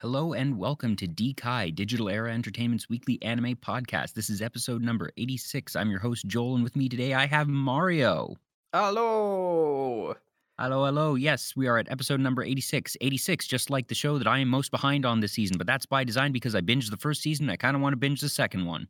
Hello and welcome to DKai, Digital Era Entertainment's weekly anime podcast. This is episode number 86. I'm your host, Joel, and with me today I have Mario. Hello. Hello, hello. Yes, we are at episode number 86. 86, just like the show that I am most behind on this season, but that's by design because I binged the first season. I kind of want to binge the second one.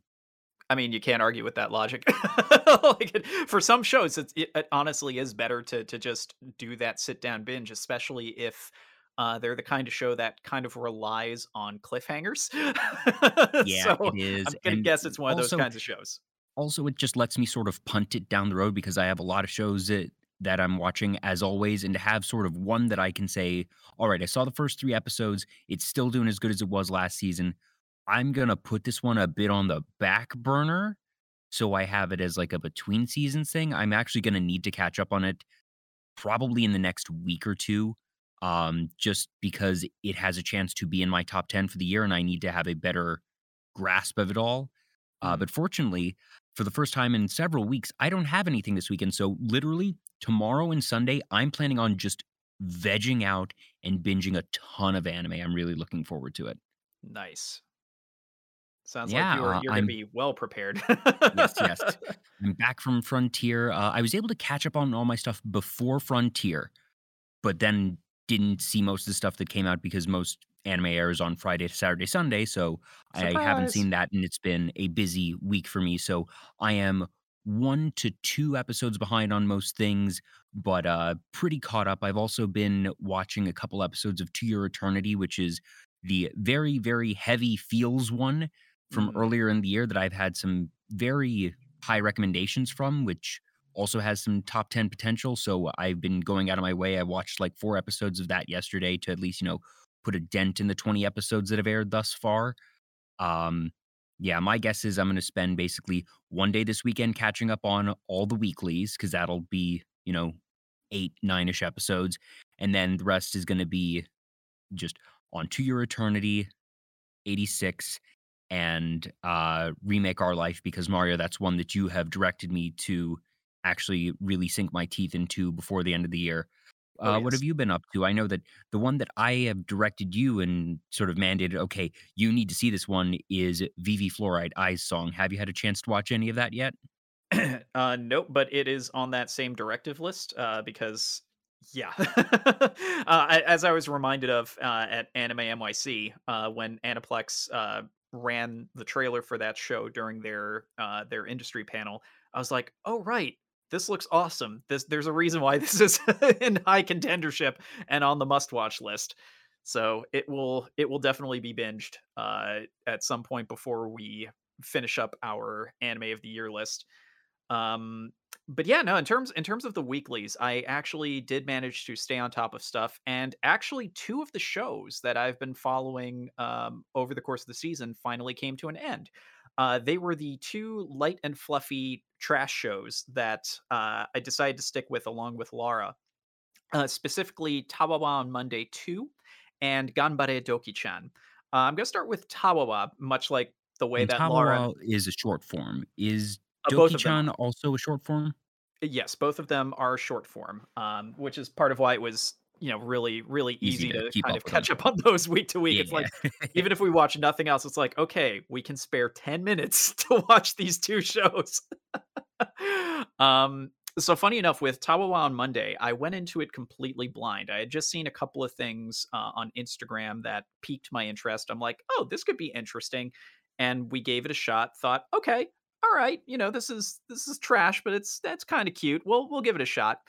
I mean, you can't argue with that logic. like it, for some shows, it, it honestly is better to to just do that sit down binge, especially if uh, they're the kind of show that kind of relies on cliffhangers. Yeah, so it is. I'm gonna And guess it's one of those kinds of shows. also, it just lets me sort of punt it down the road because I have a lot of shows that, that I'm watching as always, and to have sort of one that I can say, all right, I saw the first three episodes. It's still doing as good as it was last season. I'm gonna put this one a bit on the back burner, so I have it as like a between seasons thing. I'm actually gonna need to catch up on it probably in the next week or two, um, just because it has a chance to be in my top ten for the year, and I need to have a better grasp of it all. Uh, Mhm. but fortunately, for the first time in several weeks, I don't have anything this weekend. So literally tomorrow and Sunday, I'm planning on just vegging out and binging a ton of anime. I'm really looking forward to it. Nice. Sounds like Yeah, you're uh, you're gonna be well prepared. yes, yes. I'm back from Frontier. Uh, I was able to catch up on all my stuff before Frontier, but then didn't see most of the stuff that came out because most anime airs on Friday to Saturday, Sunday. So I haven't seen that, and it's been a busy week for me. So I am one to two episodes behind on most things, but uh, pretty caught up. I've also been watching a couple episodes of To Your Eternity, which is the very, very heavy feels one from Mm. earlier in the year that I've had some very high recommendations from, which also has some top 10 potential. So I've been going out of my way. I watched like four episodes of that yesterday to at least, you know, put a dent in the 20 episodes that have aired thus far. Um, yeah, my guess is I'm going to spend basically one day this weekend catching up on all the weeklies because that'll be, you know, eight, nine ish episodes. And then the rest is going to be just on To Your Eternity, 86, and uh, Remake Our Life because Mario, that's one that you have directed me to actually really sink my teeth into before the end of the year. Oh Uh, what have you been up to? I know that the one that I have directed you and sort of mandated, okay, you need to see this one is Vivy Fluorite Eyes Song. Have you had a chance to watch any of that yet? uh, nope, but it is on that same directive list uh, because, yeah, uh, as I was reminded of uh, at Anime NYC uh, when Aniplex uh, ran the trailer for that show during their uh, their industry panel, I was like, oh right. This looks awesome. This there's a reason why this is in high contendership and on the must-watch list. So it will it will definitely be binged uh, at some point before we finish up our anime of the year list. Um, but yeah, no, in terms in terms of the weeklies, I actually did manage to stay on top of stuff, and actually, two of the shows that I've been following um, over the course of the season finally came to an end. Uh, they were the two light and fluffy trash shows that uh, I decided to stick with along with Laura, uh, specifically Tawawa on Monday 2 and Ganbare Doki-chan. Uh, I'm going to start with Tawawa, much like the way And that Laura, Tawawa is a short form. Is both of them Doki-chan also a short form? Yes, both of them are short form, um, which is part of why it was, you know, really, really Easy easy to to kind of catch up on those week to week. It's Yeah. like even if we watch nothing else, it's like, okay, we can spare 10 minutes to watch these two shows. um, so funny enough, with Tawawa on Monday, I went into it completely blind. I had just seen a couple of things uh, on Instagram that piqued my interest. I'm like, oh, this could be interesting. And we gave it a shot, thought, okay, all right, you know, this is this is trash, but it's that's kind of cute. We'll we'll give it a shot.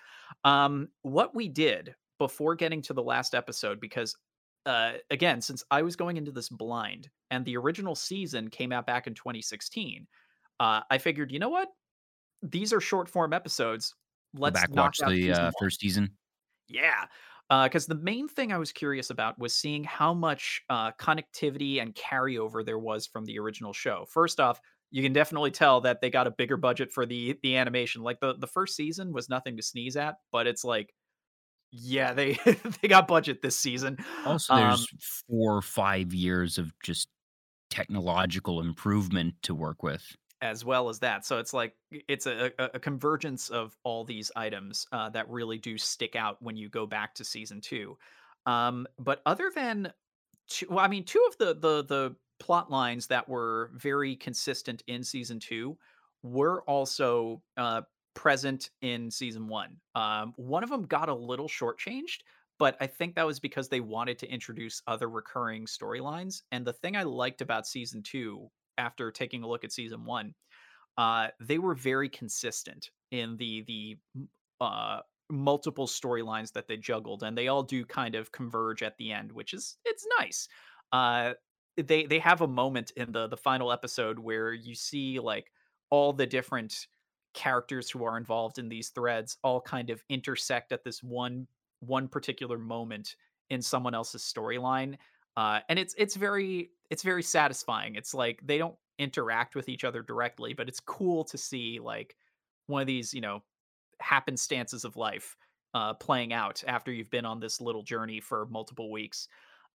Um, what we did before getting to the last episode, because uh, again, since I was going into this blind, and the original season came out back in 2016, uh, I figured, you know what? These are short form episodes. Let's back, watch the season uh, first season. Yeah. Because the main thing I was curious about was seeing how much uh, connectivity and carryover there was from the original show. First off, you can definitely tell that they got a bigger budget for the the animation. Like the the first season was nothing to sneeze at, but it's like, yeah, they they got budget this season. Also, Um, there's four or five years of just technological improvement to work with. as well as that. So it's like it's a, a, a convergence of all these items uh, that really do stick out when you go back to season two. Um, but other than, two, well, I mean, two of the the the plot lines that were very consistent in season two were also uh, present in season one. Um, one of them got a little shortchanged, but I think that was because they wanted to introduce other recurring storylines. And the thing I liked about season two, after taking a look at season one, uh, they were very consistent in the the uh, multiple storylines that they juggled, and they all do kind of converge at the end, which is it's nice. Uh, they they have a moment in the the final episode where you see like all the different characters who are involved in these threads all kind of intersect at this one one particular moment in someone else's storyline uh, and it's it's very it's very satisfying. It's like they don't interact with each other directly but it's cool to see like one of these you know happenstances of life uh, playing out after you've been on this little journey for multiple weeks.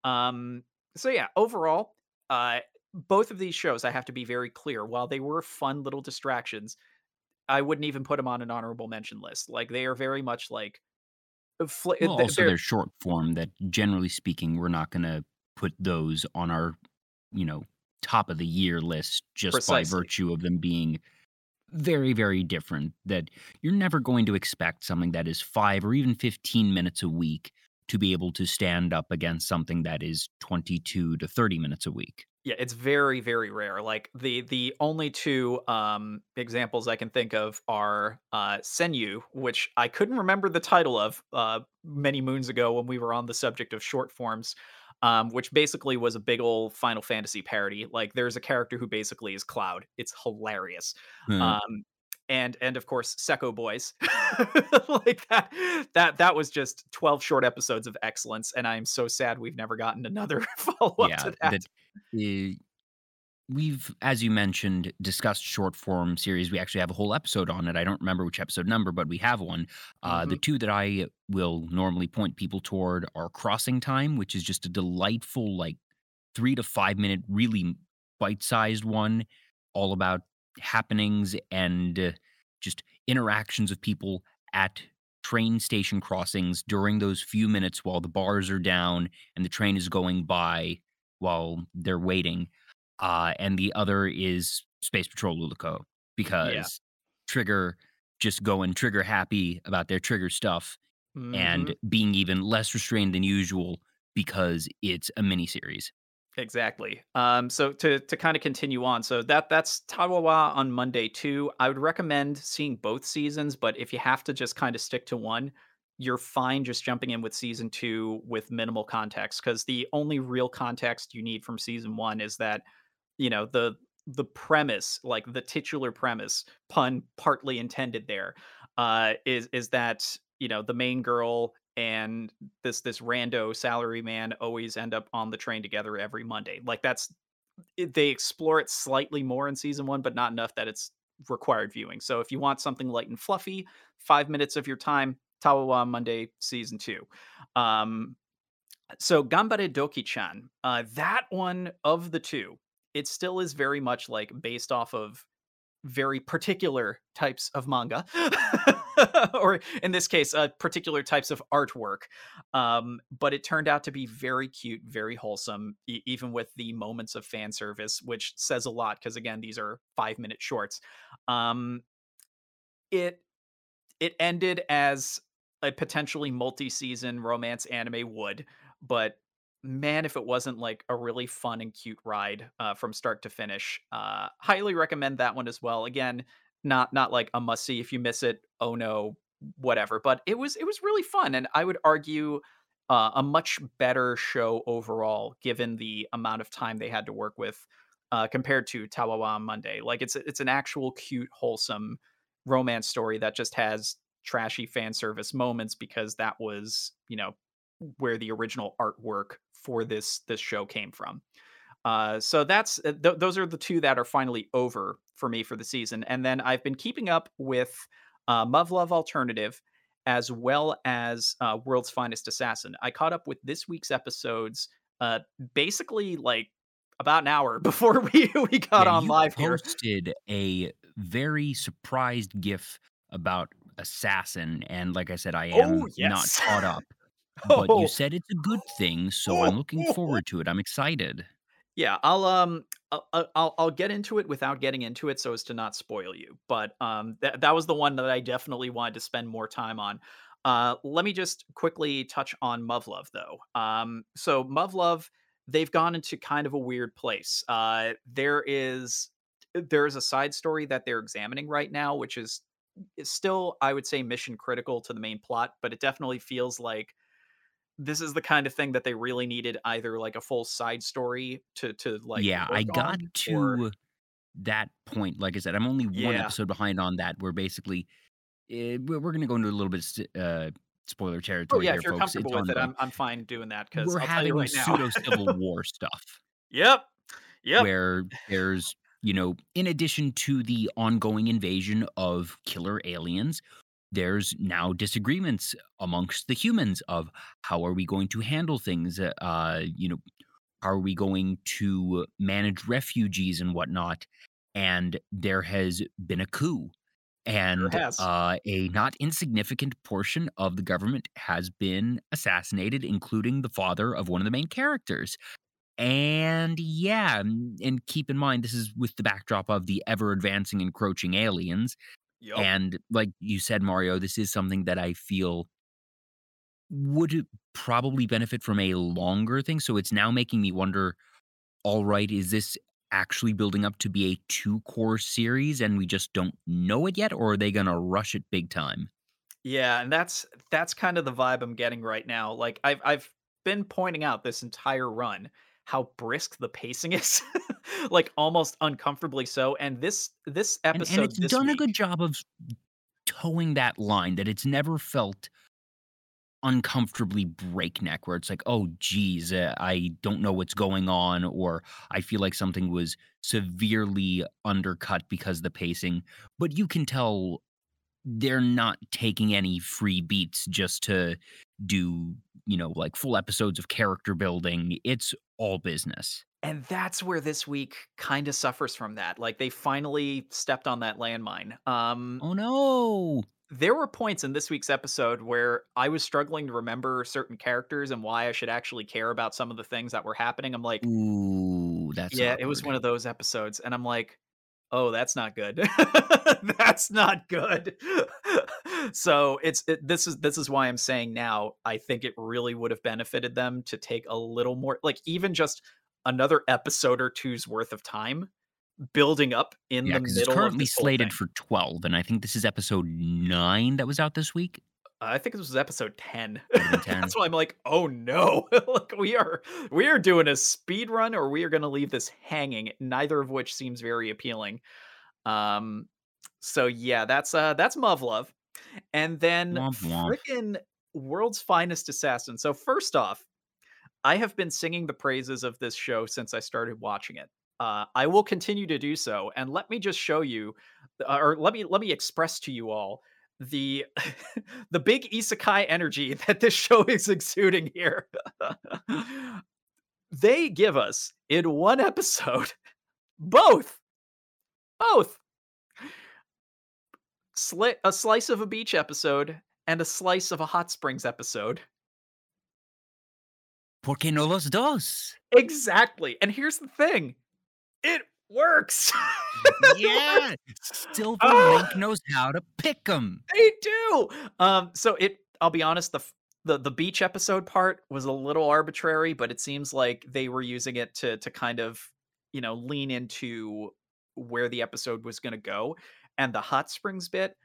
Um, so yeah overall uh, both of these shows i have to be very clear while they were fun little distractions I wouldn't even put them on an honorable mention list. Like they are very much like fl- well, also they're short form that generally speaking we're not going to put those on our you know top of the year list just precisely. by virtue of them being very very different that you're never going to expect something that is 5 or even 15 minutes a week to be able to stand up against something that is 22 to 30 minutes a week yeah, it's very very rare. Like the the only two um examples I can think of are uh Senyu, which I couldn't remember the title of uh many moons ago when we were on the subject of short forms. Um, which basically was a big old Final Fantasy parody. Like there's a character who basically is Cloud. It's hilarious. Mm. Um, and and of course Sekko Boys. like that that that was just 12 short episodes of excellence and I'm so sad we've never gotten another follow up yeah, to that. uh, we've as you mentioned discussed short form series. We actually have a whole episode on it. I don't remember which episode number, but we have one. Uh, mm-hmm. the two that I will normally point people toward are Crossing Time, which is just a delightful like 3 to 5 minute really bite-sized one all about happenings and just interactions of people at train station crossings during those few minutes while the bars are down and the train is going by while they're waiting. Uh, and the other is Space Patrol Luluco because yeah. Trigger just going trigger happy about their trigger stuff mm-hmm. and being even less restrained than usual because it's a mini series. Exactly. Um, so to to kind of continue on, so that that's Tawawa on Monday too. I would recommend seeing both seasons, but if you have to just kind of stick to one, you're fine just jumping in with season two with minimal context because the only real context you need from season one is that you know the the premise, like the titular premise, pun partly intended there, uh, is is that you know the main girl and this this rando salary man always end up on the train together every Monday. Like that's they explore it slightly more in season one, but not enough that it's required viewing. So if you want something light and fluffy, five minutes of your time, Tawawa Monday season two. Um, so Ganbare Doki-chan, uh, that one of the two, it still is very much like based off of very particular types of manga. or in this case, uh, particular types of artwork. Um, but it turned out to be very cute, very wholesome, e- even with the moments of fan service, which says a lot because again, these are five minute shorts. Um, it it ended as a potentially multi season romance anime would, but man, if it wasn't like a really fun and cute ride uh, from start to finish, uh, highly recommend that one as well. Again, not not like a must see if you miss it. Oh no, whatever. But it was it was really fun, and I would argue uh, a much better show overall, given the amount of time they had to work with uh, compared to Tawawa Monday. Like it's it's an actual cute, wholesome romance story that just has trashy fan service moments because that was you know where the original artwork for this this show came from. Uh, so that's uh, th- those are the two that are finally over for me for the season, and then I've been keeping up with uh, Muv-Luv Alternative as well as uh, World's Finest Assassin. I caught up with this week's episodes, uh, basically like about an hour before we we got Yeah, on you live here. posted a very surprised GIF about Assassin, and like I said, I Oh, am not caught up. But you Oh. said it's a good thing, so I'm looking forward to it. I'm excited. Yeah, I'll um I'll I'll I'll get into it without getting into it so as to not spoil you. But um that that was the one that I definitely wanted to spend more time on. Uh let me just quickly touch on Muv-Luv though. Um so Muv-Luv they've gone into kind of a weird place. Uh there is there is a side story that they're examining right now which is is still I would say mission critical to the main plot, but it definitely feels like this is the kind of thing that they really needed either like a full side story to to like Yeah, I got on or to that point. Like I said, I'm only one Yeah. episode behind on that. Where basically, eh, we're, we're going to go into a little bit uh, spoiler Oh territory yeah, here, if you're folks. It's comfortable with it, I'm I'm fine doing that because we're I'll having right pseudo civil war stuff. yep. Yep. where there's you know in addition to the ongoing invasion of killer aliens there's now disagreements amongst the humans of how are we going to handle things uh uh, you know are we going to manage refugees and whatnot and there has been a coup and uh, a not insignificant portion of the government has been assassinated including the father of one of the main characters and yeah, and keep in mind, this is with the backdrop of the ever advancing, encroaching aliens. Yep. And like you said, Mario, this is something that I feel would probably benefit from a longer thing. So it's now making me wonder all right, is this actually building up to be a two cour series and we just don't know it yet? Or are they going to rush it big time? Yeah, and that's that's kind of the vibe I'm getting right now. Like I've I've been pointing out this entire run how brisk the pacing is. like almost uncomfortably so. And this this And, and it's done a good job of towing that line that it's never felt uncomfortably breakneck where it's like oh geez uh, i don't know what's going on or i feel like something was severely undercut because of the pacing but you can tell they're not taking any free beats just to do you know like full episodes of character building it's all business And that's where this week kind of suffers from that. Like they finally stepped on that landmine. Um oh no there were points in this week's episode where I was struggling to remember certain characters and why I should actually care about some of the things that were happening. I'm like, ooh that's yeah, it was one of those episodes and I'm like, "Oh, that's not good. that's not good." so, it's it, this is this is why I'm saying now I think it really would have benefited them to take a little more like even just another episode or two's worth of time building up in Yeah, the it's middle of currently slated for 12, and I think this is episode 9 that was out this week. I think this was episode 10. Might have been 10. That's why I'm like, "Oh no." Like we are we are doing a speed run or we are going to leave this hanging, neither of which seems very appealing. Um so yeah, that's uh that's Muv-Luv. And then frickin' World's Finest Assassin. So first off, I have been singing the praises of this show since I started watching it. Uh, I will continue to do so, and let me just show you, uh, or let me let me express to you all the the big isekai energy that this show is exuding here. they give us in one episode both both sli- a slice of a beach episode and a slice of a hot springs episode. ¿Por qué no los dos? Exactly. And here's the thing. It works. Yeah! Silver Ah! Link knows how to pick them. They do. Um, so it I'll be honest, the the the beach episode part was a little arbitrary, but it seems like they were using it to to kind of, you know, lean into where the episode was gonna go. And the hot springs bit,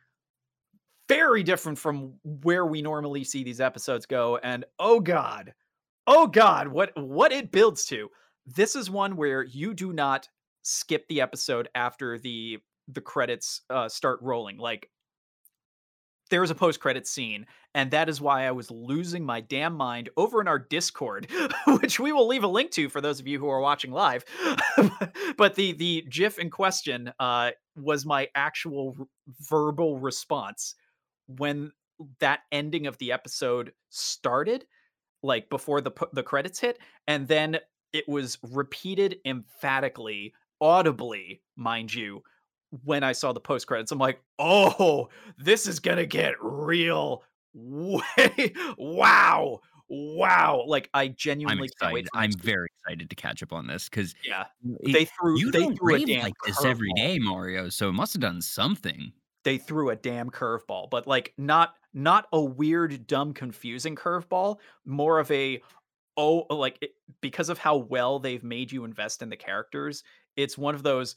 very different from where we normally see these episodes go. And oh god, oh god, what what it builds to. This is one where you do not skip the episode after the the credits uh, start rolling. Like there's a post credit scene, and that is why I was losing my damn mind over in our Discord, which we will leave a link to for those of you who are watching live. but the the GIF in question uh, was my actual r- verbal response when that ending of the episode started, like before the the credits hit, and then it was repeated emphatically, audibly, mind you, when I saw the post credits. I'm like, "Oh, this is going to get real." Way wow. Wow. Like I genuinely I'm excited. I'm very excited to catch up on this because Yeah. They threw you they threw a damn like this every curveball. day, Mario. So it must have done something. They threw a damn curveball, but like not not a weird, dumb, confusing curveball, more of a oh, like it, because of how well they've made you invest in the characters, it's one of those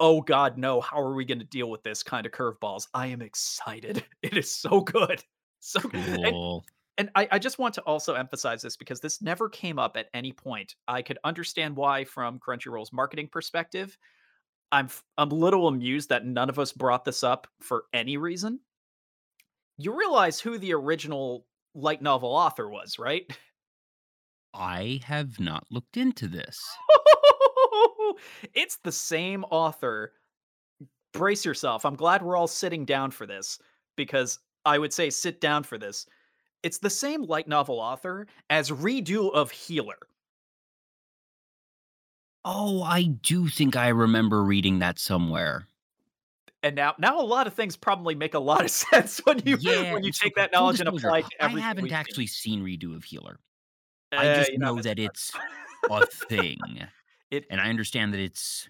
oh god no, how are we going to deal with this kind of curveballs? I am excited. It is so good. So and Cool. and I, I just want to also emphasize this because this never came up at any point. I could understand why from Crunchyroll's marketing perspective. I'm I'm a little amused that none of us brought this up for any reason. You realize who the original light novel author was, right? I have not looked into this. it's the same author. Brace yourself. I'm glad we're all sitting down for this because I would say sit down for this. It's the same light novel author as Redo of Healer. Oh, I do think I remember reading that somewhere. And now now a lot of things probably make a lot of sense when you Yeah, when you take that knowledge and apply it to everything. I haven't actually seen. Redo of Healer. I Uh, just you're not know that it's a thing, It and I understand that it's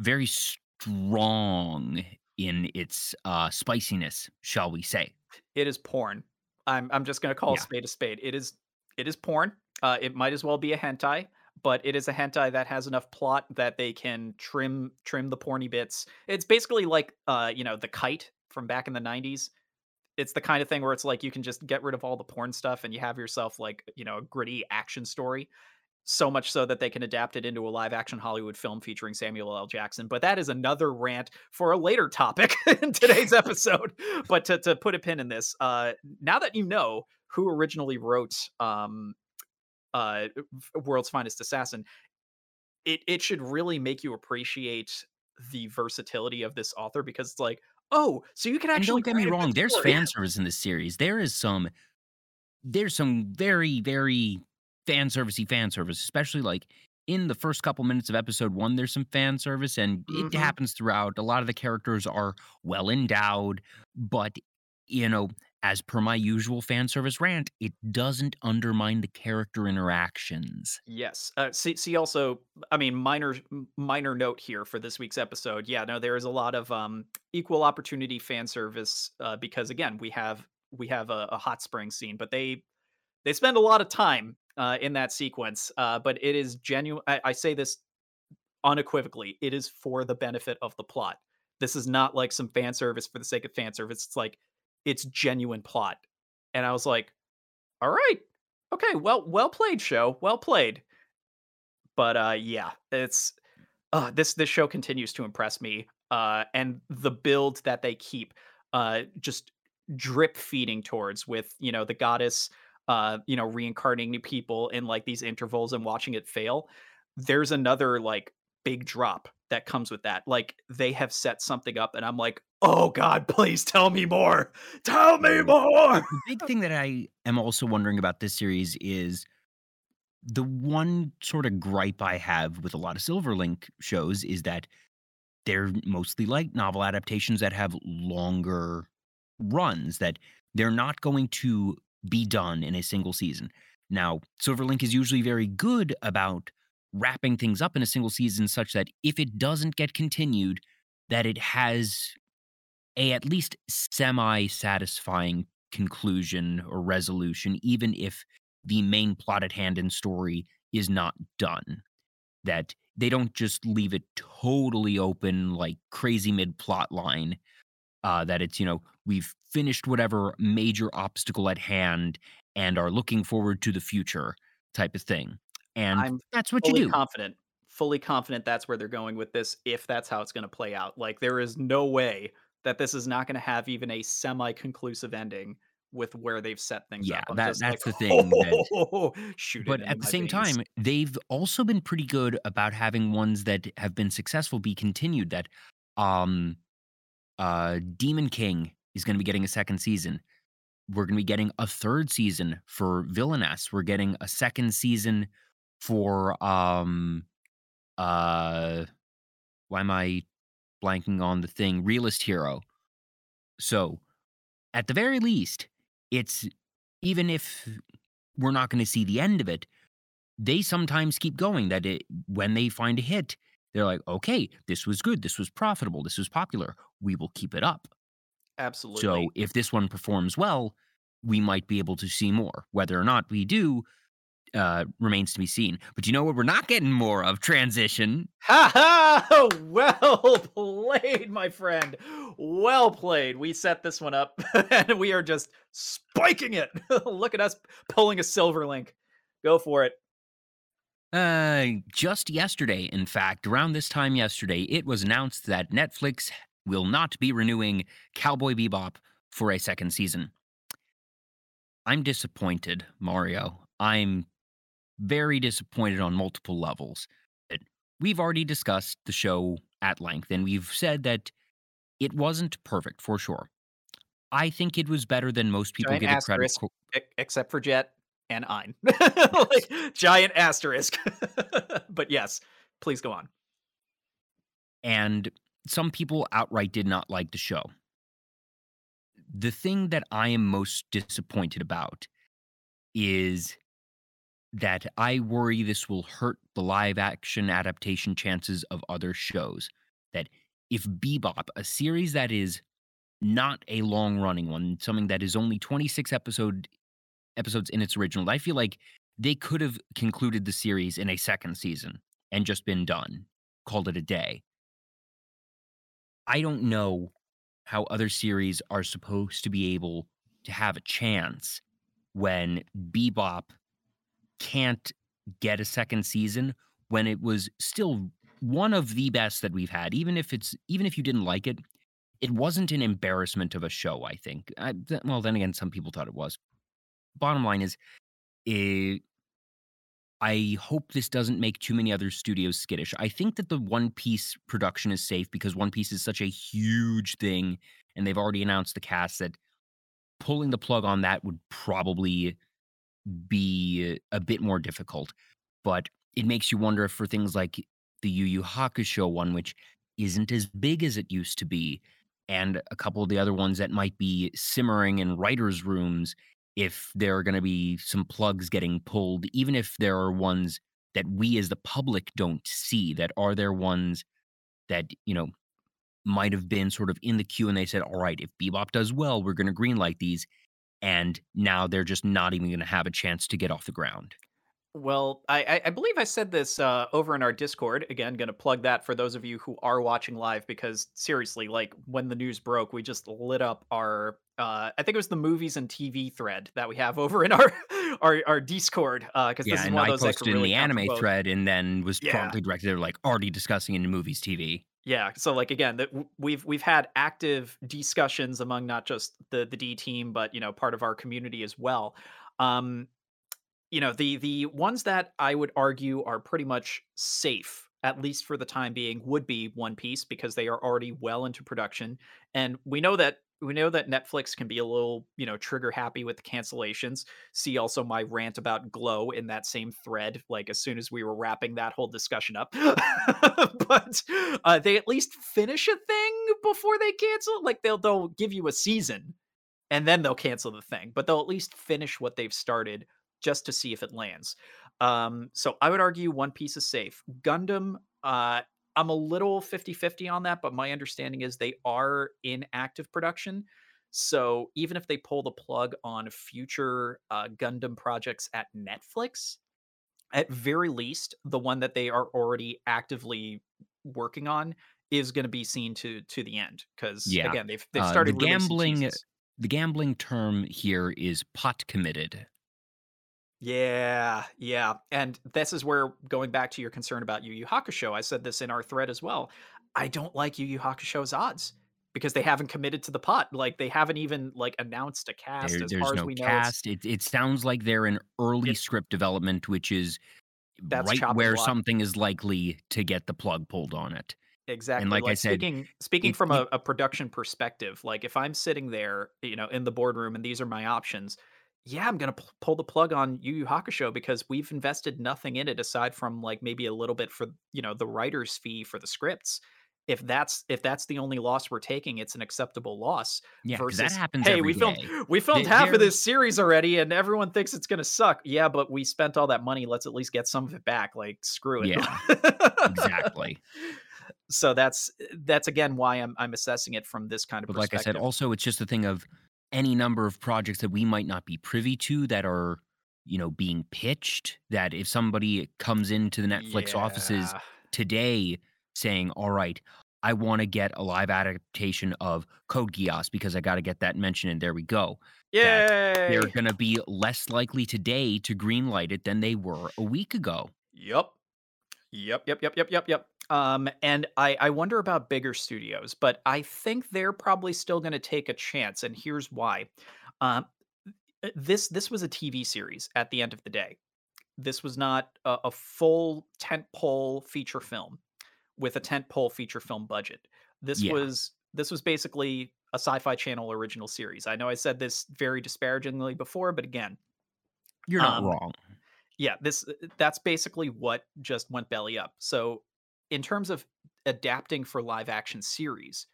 very strong in its uh, spiciness, shall we say? It is porn. I'm I'm just gonna call a spade a spade. It is it is porn. Uh, it might as well be a hentai, but it is a hentai that has enough plot that they can trim trim the porny bits. It's basically like uh, you know, the kite from back in the 90s. It's the kind of thing where it's like you can just get rid of all the porn stuff and you have yourself like, you know, a gritty action story. So much so that they can adapt it into a live action Hollywood film featuring Samuel L. Jackson. But that is another rant for a later topic in today's episode. But to, to put a pin in this, uh, now that you know who originally wrote um, uh, World's Finest Assassin, it, it should really make you appreciate the versatility of this author because it's like, oh, so you can And actually don't get me write a good wrong, there's fan service in this series. There is some there's some very, very fan servicey fan service, especially like in the first couple minutes of episode one, there's some fan service, and it Mhm. happens throughout. A lot of the characters are well endowed, but you know, as per my usual fan service rant, it doesn't undermine the character interactions. Yes. Uh, see, see, also, I mean, minor, minor note here for this week's episode. Yeah, no, there is a lot of um, equal opportunity fan service uh, because again, we have we have a, a hot spring scene, but they they spend a lot of time uh, in that sequence. Uh, but it is genuine. I, say this unequivocally. It is for the benefit of the plot. This is not like some fan service for the sake of fan service. It's like it's genuine plot. And I was like, all right, okay, well, well played, show, well played. But uh, yeah, it's uh, this this show continues to impress me. Uh, and the build that they keep, uh, just drip feeding towards with you know the goddess, uh, you know reincarnating new people in like these intervals and watching it fail. There's another like big drop that comes with that. Like they have set something up, and I'm like, oh god, please tell me more, tell me Mm. more. The big thing that I am also wondering about this series is the one sort of gripe I have with a lot of Silverlink shows is that they're mostly like novel adaptations that have longer runs, that they're not going to be done in a single season. Now, Silverlink is usually very good about wrapping things up in a single season such that if it doesn't get continued, that it has a at least semi satisfying conclusion or resolution, even if the main plot at hand and story is not done. That they don't just leave it totally open, like crazy mid plot line. Uh, that it's, you know, we've finished whatever major obstacle at hand and are looking forward to the future type of thing. And I'm that's what you do. confident fully confident that's where they're going with this if that's how it's going to play out like there is no way that this is not going to have even a semi-conclusive ending with where they've set things Yeah, up i'm that just like that's the thing that oh, shoot But at the same veins. time, they've also been pretty good about having ones that have been successful be continued. That um uh Demon King is going to be getting a second season. We're going to be getting a third season for Villainess. We're getting a second season for um uh why am I blanking on the thing? Realist Hero. So, at the very least, it's even if we're not going to see the end of it, they sometimes keep going. That it, when they find a hit, they're like, okay, this was good, this was profitable, this was popular. We will keep it up. Absolutely. So, if this one performs well, we might be able to see more. Whether or not we do, uh, remains to be seen. But you know what? We're not getting more of transition. Ha ha! Well played, my friend. Well played. We set this one up and we are just spiking it. Look at us pulling a Silverlink. Go for it. Uh, just yesterday, in fact, around this time yesterday, it was announced that Netflix will not be renewing Cowboy Bebop for a second season. I'm disappointed, Mario. I'm very disappointed on multiple levels. We've already discussed the show at length, and we've said that it wasn't perfect for sure. I think it was better than most people giant give it credit. for. Except for Jet and Ein. like, giant asterisk. but yes, please go on. And some people outright did not like the show. The thing that I am most disappointed about is that I worry this will hurt the live action adaptation chances of other shows. That if Bebop, a series that is not a long running one, something that is only 26 episode episodes in its original, I feel like they could have concluded the series in a second season and just been done, called it a day. I don't know how other series are supposed to be able to have a chance when Bebop can't get a second season when it was still one of the best that we've had even if it's even if you didn't like it it wasn't an embarrassment of a show i think. I, well then again some people thought it was. Bottom line is it, eh, i hope this doesn't make too many other studios skittish i think that the one piece production is safe because one piece is such a huge thing and they've already announced the cast that pulling the plug on that would probably be a bit more difficult. But it makes you wonder for things like the Yu Yu Hakusho one, which isn't as big as it used to be, and a couple of the other ones that might be simmering in writers' rooms, if there are going to be some plugs getting pulled, even if there are ones that we as the public don't see, that are there ones that, you know, might have been sort of in the queue and they said, all right, if Bebop does well, we're going to greenlight these and now they're just not even going to have a chance to get off the ground. Well, I, I believe I said this uh, over in our Discord. Again, going to plug that for those of you who are watching live because seriously, like when the news broke, we just lit up our. Uh, I think it was the movies and TV thread that we have over in our our, our Discord because uh, yeah, this is one I of those posted really in the anime thread and then was yeah. promptly directed like already discussing in movies TV. Yeah, so like again, that we've we've had active discussions among not just the the D team, but you know part of our community as well. Um, you know the the ones that I would argue are pretty much safe, at least for the time being, would be One Piece because they are already well into production, and we know that we know that Netflix can be a little, you know, trigger happy with the cancellations. See also my rant about Glow in that same thread, like as soon as we were wrapping that whole discussion up. but uh, they at least finish a thing before they cancel. Like they'll they'll give you a season and then they'll cancel the thing, but they'll at least finish what they've started just to see if it lands. Um, so I would argue One Piece is safe. Gundam, uh, I'm a little 50-50 on that, but my understanding is they are in active production. So even if they pull the plug on future uh, Gundam projects at Netflix, at very least, the one that they are already actively working on is going to be seen to to the end because yeah. again they've they've started uh, the gambling. The gambling term here is pot committed. Yeah, yeah. And this is where going back to your concern about Yu Yu Hakusho, I said this in our thread as well. I don't like Yu Yu Hakusho's odds because they haven't committed to the pot. Like they haven't even like announced a cast there, as there's far no as we cast. know. It it sounds like they're in early it, script development, which is right where something is likely to get the plug pulled on it. Exactly. And like, like I said, speaking speaking it, from a, a production perspective, like if I'm sitting there, you know, in the boardroom and these are my options, yeah, I'm gonna p- pull the plug on Yu Yu Hakusho because we've invested nothing in it aside from like maybe a little bit for you know the writer's fee for the scripts. If that's if that's the only loss we're taking, it's an acceptable loss. Yeah, Versus, that happens hey, we filmed day. we filmed They- half of this series already, and everyone thinks it's gonna suck. Yeah, but we spent all that money. Let's at least get some of it back. Like screw it. Yeah, exactly. So that's that's again why I'm I'm assessing it from this kind of But like I said, also it's just a thing of any number of projects that we might not be privy to that are, you know, being pitched. That if somebody comes into the Netflix offices today saying, "All right, I want to get a live adaptation of Code Geass because I got to get that mentioned," and there we go. yeah They're going to be less likely today to greenlight it than they were a week ago. Yep. Yep, yep, yep, yep, yep, yep. Um, and I, I wonder about bigger studios, but I think they're probably still going to take a chance, and here's why. Um, this this was a TV series at the end of the day. This was not a, a full tentpole feature film with a tentpole feature film budget. This Yeah. was this was basically a Sci-Fi Channel original series. I know I said this very disparagingly before, but again, You're not Um, wrong. yeah this that's basically what just went belly up so in terms of adapting for live action series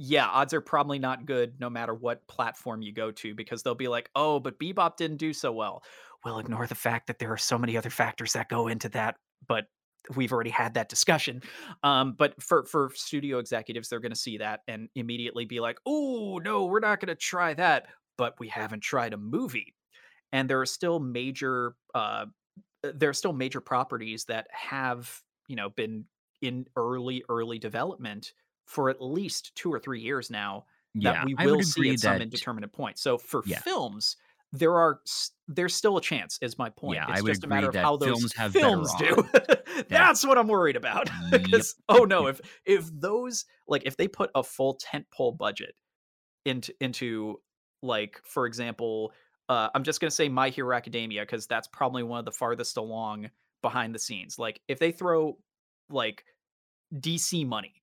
yeah odds are probably not good no matter what platform you go to because they'll be like oh but bebop didn't do so well. We'll ignore the fact that there are so many other factors that go into that but we've already had that discussion. Um, but for for studio executives they're going to see that and immediately be like oh no we're not going to try that but we haven't tried a movie. And there are still major uh there are still major properties that have you know been in early early development for at least two or three years now that Yeah, we will see at some that. indeterminate point. So for Yeah. films there are there's still a chance is my point. Yeah, it's I would just a matter of how those films films do. that's what i'm worried about. Yep, because oh no if if those like if they put a full tentpole budget into into like for example uh, i'm just going to say my hero academia because that's probably one of the farthest along behind the scenes. Like if they throw like dc money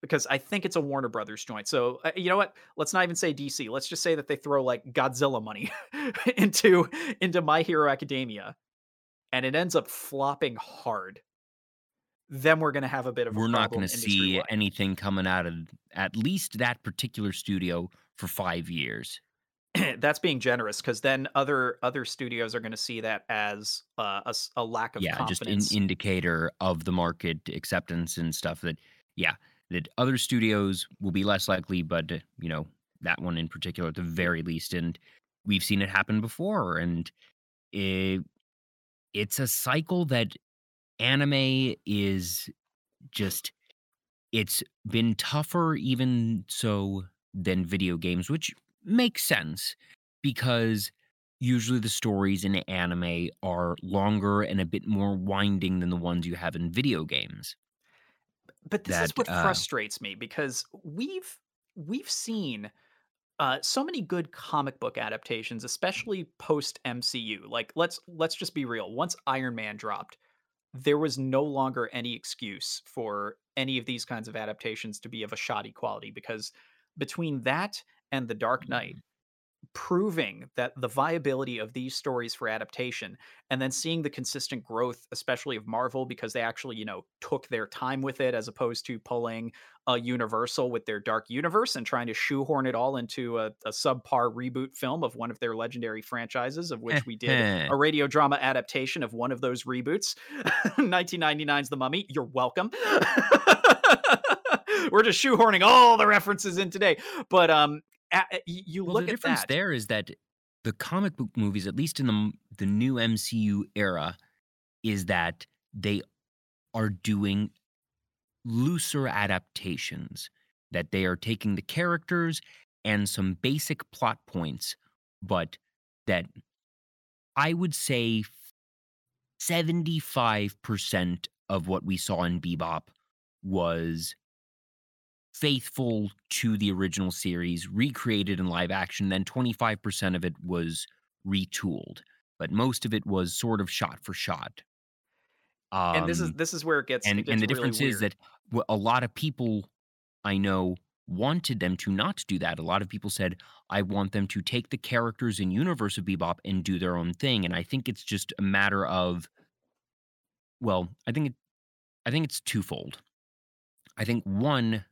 because i think it's a warner brothers joint so uh, you know what let's not even say dc let's just say that they throw like godzilla money into into my hero academia and it ends up flopping hard then we're going to have a bit of We're not going to see anything coming out of at least that particular studio for five years. that's being generous because then other other studios are going to see that as uh, a, a lack of yeah, just an indicator of the market acceptance and stuff that, yeah, that other studios will be less likely, but, uh, you know, that one in particular at the very least. And we've seen it happen before. And it, it's a cycle that anime is just, it's been tougher even so than video games, which makes sense because usually the stories in anime are longer and a bit more winding than the ones you have in video games. but this is what uh, frustrates me because we've we've seen uh, so many good comic book adaptations, especially post MCU. Like let's let's just be real. Once Iron Man dropped, there was no longer any excuse for any of these kinds of adaptations to be of a shoddy quality because between that and The Dark Knight, proving that the viability of these stories for adaptation and then seeing the consistent growth especially of marvel because they actually you know took their time with it as opposed to pulling a universal with their dark universe and trying to shoehorn it all into a, a subpar reboot film of one of their legendary franchises of which we did a radio drama adaptation of one of those reboots. 1999's the mummy you're welcome. We're just shoehorning all the references in today. But um a- a- y- you Well, look the at difference that there is that the comic book movies, at least in the the new MCU era, is that they are doing looser adaptations. That they are taking the characters and some basic plot points, but that I would say seventy five percent of what we saw in Bebop was faithful to the original series, recreated in live action. Then 25% of it was retooled, but most of it was sort of shot for shot. and this is Um, this is where it gets and it gets and the really difference is that a lot of people I know wanted them to not do that. A lot of people said, I want them to take the characters in Universe of Bebop and do their own thing. And I think it's just a matter of, well, I think it, I think it's twofold. I think one,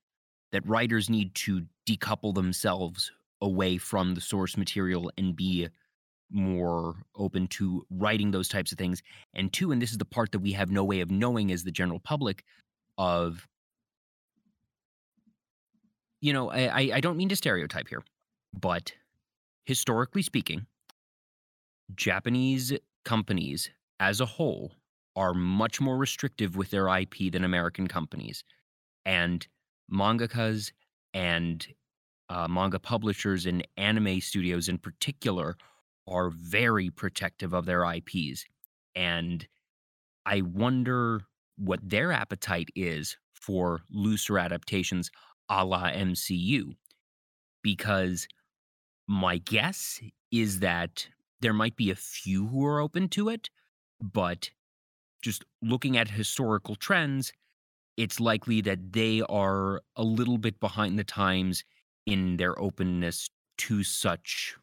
that writers need to decouple themselves away from the source material and be more open to writing those types of things. And two, and this is the part that we have no way of knowing as the general public, of you know, I, I don't mean to stereotype here, but historically speaking, Japanese companies as a whole are much more restrictive with their IP than American companies. And mangakas and uh, manga publishers and anime studios in particular are very protective of their IPs. And I wonder what their appetite is for looser adaptations a la MCU. Because my guess is that there might be a few who are open to it, but just looking at historical trends, it's likely that they are a little bit behind the times in their openness to such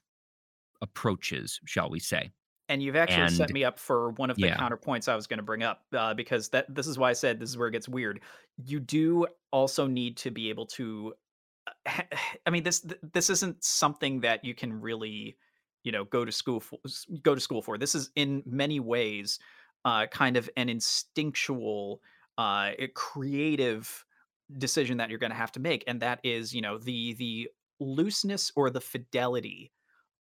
approaches, shall we say. And you've actually And set me up for one of the yeah, counterpoints I was going to bring up uh, because that this is why I said this is where it gets weird. You do also need to be able to. uh, I mean this this isn't something that you can really, you know, go to school for. Go to school for. This is in many ways, uh, kind of an instinctual, uh, a creative decision that you're going to have to make, and that is, you know, the the looseness or the fidelity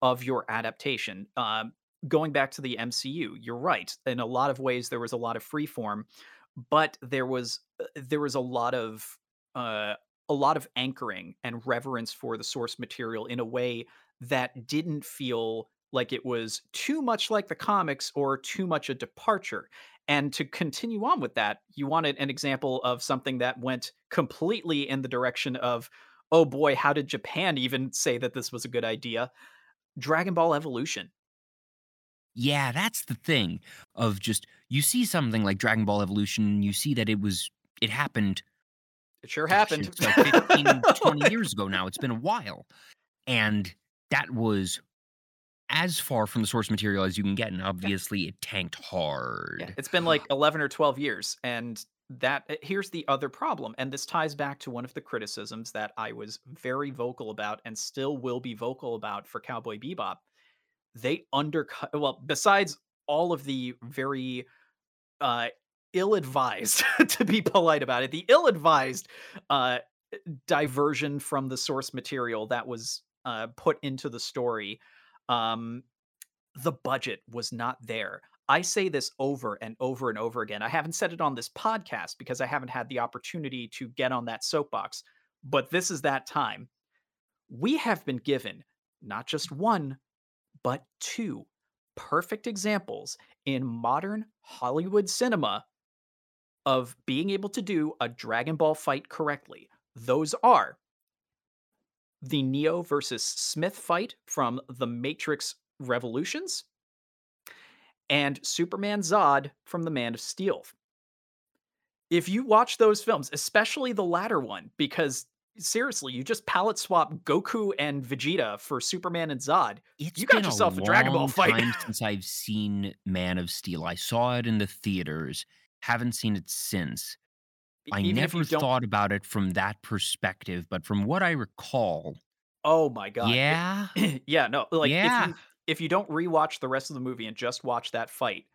of your adaptation. Um, going back to the MCU, you're right. In a lot of ways, there was a lot of freeform, but there was uh, there was a lot of uh, a lot of anchoring and reverence for the source material in a way that didn't feel like it was too much like the comics or too much a departure. And to continue on with that, you wanted an example of something that went completely in the direction of, oh boy, how did Japan even say that this was a good idea? Dragon Ball Evolution. yeah, that's the thing of just you see something like Dragon Ball Evolution, you see that it was it happened It sure gosh, happened. it's like 15, 20 years ago now. It's been a while. And that was as far from the source material as you can get. And yeah, obviously, it tanked hard. yeah, it's been like 11 or 12 years. And that uh, here's the other problem. And this ties back to one of the criticisms that I was very vocal about and still will be vocal about for Cowboy Bebop. They undercut, well, besides all of the very uh, ill-advised, to be polite about it, the ill-advised uh, diversion from the source material that was uh, put into the story. Um, the budget was not there. I say this over and over and over again. I haven't said it on this podcast because I haven't had the opportunity to get on that soapbox, but this is that time. We have been given not just one, but two perfect examples in modern Hollywood cinema of being able to do a Dragon Ball fight correctly. Those are the Neo versus Smith fight from The Matrix Revolutions and Superman Zod from The Man of Steel. If you watch those films, especially the latter one, because seriously, you just palette swap Goku and Vegeta for Superman and Zod, It's you got been a yourself a Dragon Ball long fight. time since I've seen Man of Steel. I saw it in the theaters, haven't seen it since. I Even never thought about it from that perspective, but from what I recall, oh my god, yeah, yeah, no, like if you if you don't rewatch the rest of the movie and just watch that fight,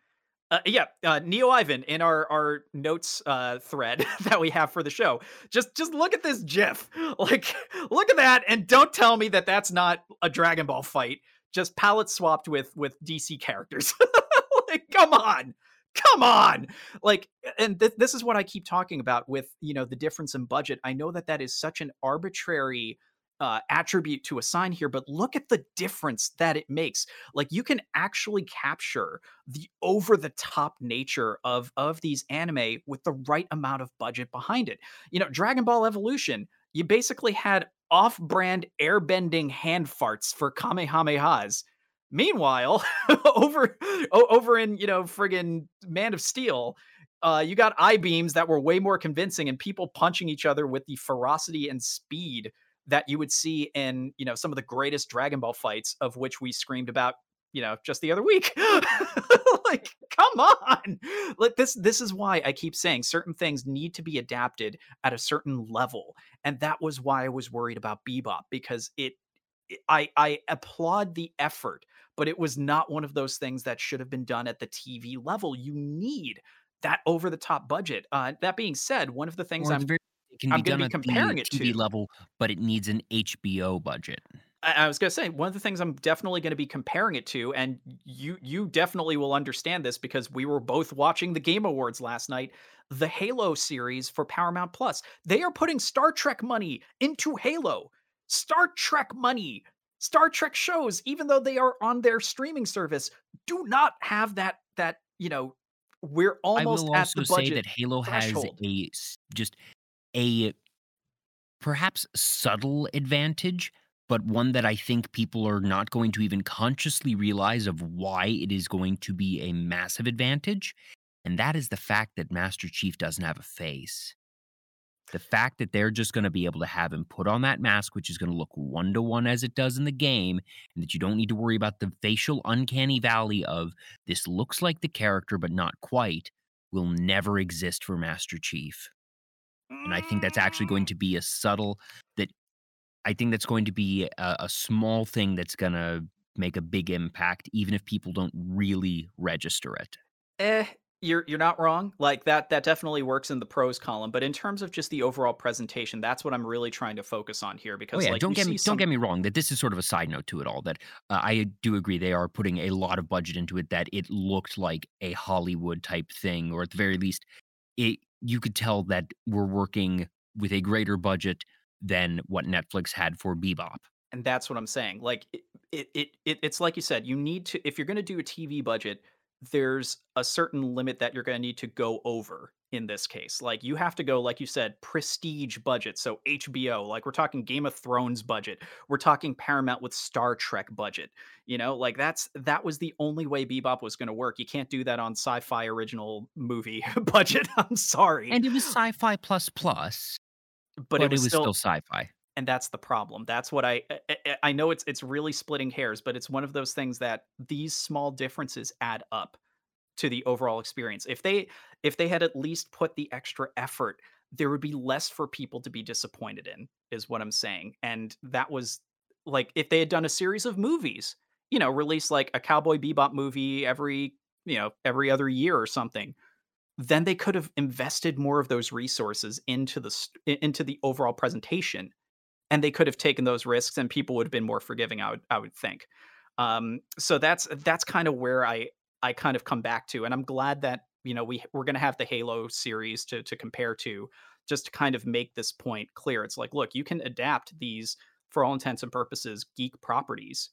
uh, yeah, uh, Neo Ivan in our our notes uh, thread that we have for the show. Just just look at this GIF. Like, look at that, and don't tell me that that's not a Dragon Ball fight. Just palette swapped with with DC characters. like, come on, come on. Like, and th- this is what I keep talking about with you know the difference in budget. I know that that is such an arbitrary. Uh, attribute to assign here, but look at the difference that it makes. Like you can actually capture the over the top nature of of these anime with the right amount of budget behind it. You know, Dragon Ball Evolution, you basically had off-brand airbending hand farts for Kamehamehas. Meanwhile, over over in, you know, friggin' Man of Steel, uh, you got eye beams that were way more convincing and people punching each other with the ferocity and speed that you would see in you know some of the greatest Dragon Ball fights of which we screamed about you know just the other week. Like come on! Like this this is why i keep saying certain things need to be adapted at a certain level and that was why i was worried about bebop because it i i applaud the effort but it was not one of those things that should have been done at the tv level you need that over the top budget uh that being said one of the things i'm very, it can I'm be gonna done be at comparing it TV to- level, but it needs an HBO budget. I, I was gonna say one of the things I'm definitely gonna be comparing it to, and you you definitely will understand this because we were both watching the Game Awards last night. The Halo series for Paramount Plus. They are putting Star Trek money into Halo. Star Trek money. Star Trek shows, even though they are on their streaming service, do not have that that you know. We're almost I will at also the say budget that Halo threshold. has a just a perhaps subtle advantage, but one that I think people are not going to even consciously realize of why it is going to be a massive advantage, and that is the fact that Master Chief doesn't have a face. The fact that they're just going to be able to have him put on that mask, which is going to look one to one as it does in the game, and that you don't need to worry about the facial uncanny valley of this looks like the character, but not quite, will never exist for Master Chief. And I think that's actually going to be a subtle that I think that's going to be a, a small thing that's going to make a big impact, even if people don't really register it. Eh, you're you're not wrong. Like that that definitely works in the pros column, but in terms of just the overall presentation, that's what I'm really trying to focus on here Oh because yeah, like don't get me some, don't get me wrong. That this is sort of a side note to it all. That uh, I do agree they are putting a lot of budget into it. That it looked like a Hollywood type thing, or at the very least, it you could tell that we're working with a greater budget than what Netflix had for Bebop. and that's what I'm saying. Like it, it, it it's like you said, you need to if you're going to do a TV budget, there's a certain limit that you're going to need to go over in this case. Like you have to go like you said, prestige budget. So HBO, like we're talking Game of Thrones budget. We're talking Paramount with Star Trek budget. You know, like that's that was the only way Bebop was going to work. You can't do that on sci-fi original movie budget. I'm sorry. And it was sci-fi plus plus, but, but, it was, still, still sci-fi. And that's the problem that's what I, I I- I know it's it's really splitting hairs but it's one of those things that these small differences add up to the overall experience. If they if they had at least put the extra effort there would be less for people to be disappointed in is what i'm saying and that was like if they had done a series of movies you know release like a cowboy bebop movie every you know every other year or something then they could have invested more of those resources into the into the overall presentation and they could have taken those risks and people would have been more forgiving i would i would think. Um so that's that's kind of where i i kind of come back to and i'm glad that you know we we're going to have the halo series to to compare to just to kind of make this point clear. It's like look you can adapt these for all intents and purposes geek properties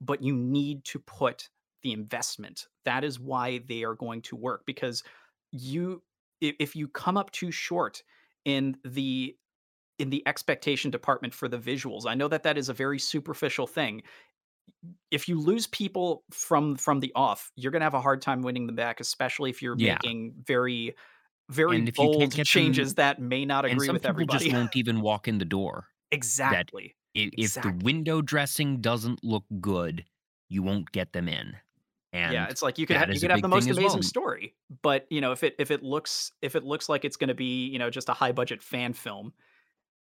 but you need to put the investment. That is why they are going to work because you if you come up too short in the in the expectation department for the visuals i know that that is a very superficial thing if you lose people from from the off you're going to have a hard time winning them back especially if you're Yeah. making very very And if you can't bold get them- changes that may not agree with people everybody just won't even walk in the door. exactly I- If the window dressing doesn't look good, you won't get them in. And yeah, it's like you could have, you could have the most amazing well. story, but you know if it if it looks if it looks like it's going to be you know just a high budget fan film,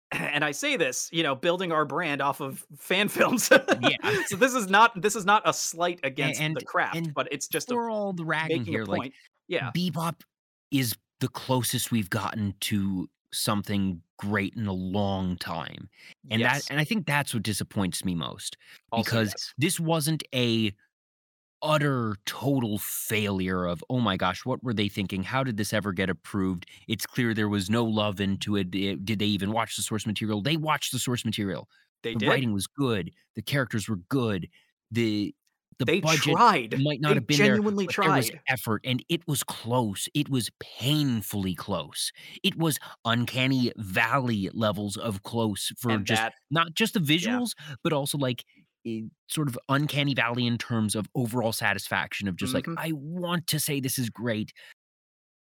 and I say this you know building our brand off of fan films. Yeah. so this is not this is not a slight against and- the craft, but it's just a, for all ragging here, like yeah, Bebop is the closest we've gotten to something great in a long time. And yes. that and I think that's what disappoints me most. Also because yes. this wasn't a utter total failure of oh my gosh what were they thinking? How did this ever get approved? It's clear there was no love into it. Eh, did they even watch the source material? They watched the source material. They the did. writing was good. The characters were good. The the they budget tried. might not they have been genuinely there, but there was effort and it was close. It was painfully close. It was uncanny valley levels of close for and just that not just the visuals, but also like sort of uncanny valley in terms of overall satisfaction of just Mhm. like I want to say this is great,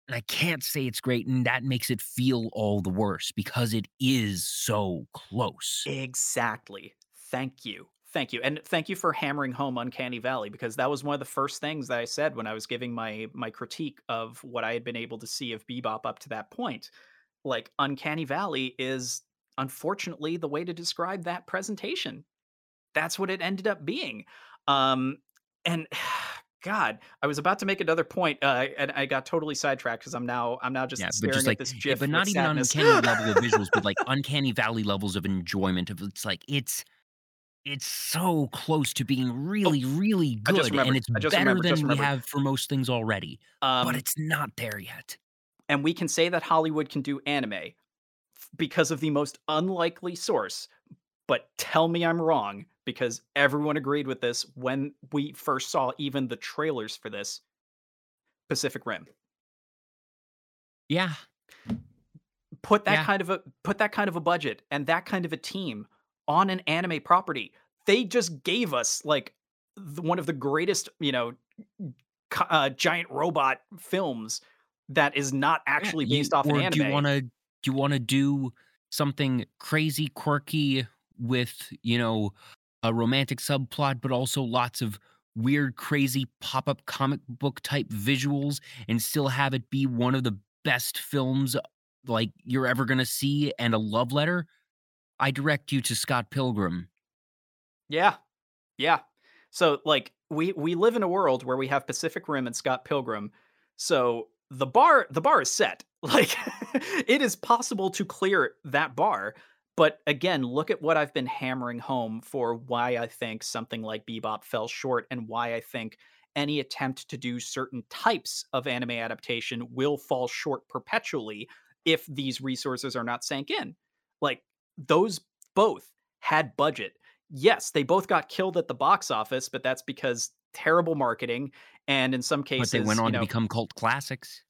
And I can't say it's great, and that makes it feel all the worse because it is so close. Exactly. Thank you. Thank you. And thank you for hammering home Uncanny Valley because that was one of the first things that I said when I was giving my my critique of what I had been able to see of Bebop up to that point. Like Uncanny Valley is unfortunately the way to describe that presentation. That's what it ended up being. Um and God, I was about to make another point, uh, and I got totally sidetracked because I'm now I'm now just Yeah, but staring just at like, this yeah, GIF but not even sadness. uncanny level of visuals, but like uncanny valley levels of enjoyment. Of it's like it's it's so close to being oh, really, really good, and it's better remembered. Just than we have for most things already. But Um, it's not there yet. and we can say that Hollywood can do anime because of the most unlikely source. But tell me I'm wrong because everyone agreed with this when we first saw even the trailers for this Pacific Rim. Yeah, Put that yeah. kind of a put that kind of a budget and that kind of a team on an anime property. They just gave us like the, one of the greatest, you know, uh, giant robot films that is not Yeah, actually you based off an or do you anime. wanna do you wanna do something crazy, quirky with, you know, a romantic subplot, but also lots of weird, crazy pop-up comic book type visuals and still have it be one of the best films, uh, like, you're ever gonna see and a love letter? I direct you to Scott Pilgrim. Yeah, yeah. So like we we live in a world where we have Pacific Rim and Scott Pilgrim. So the bar the bar is set. Like it is possible to clear that bar. But again, look at what I've been hammering home for why I think something like Bebop fell short and why I think any attempt to do certain types of anime adaptation will fall short perpetually if these resources are not sank in. Like those both had budget yes, they both got killed at the box office, but that's because terrible marketing and in some cases But they went cases, you on to become cult classics.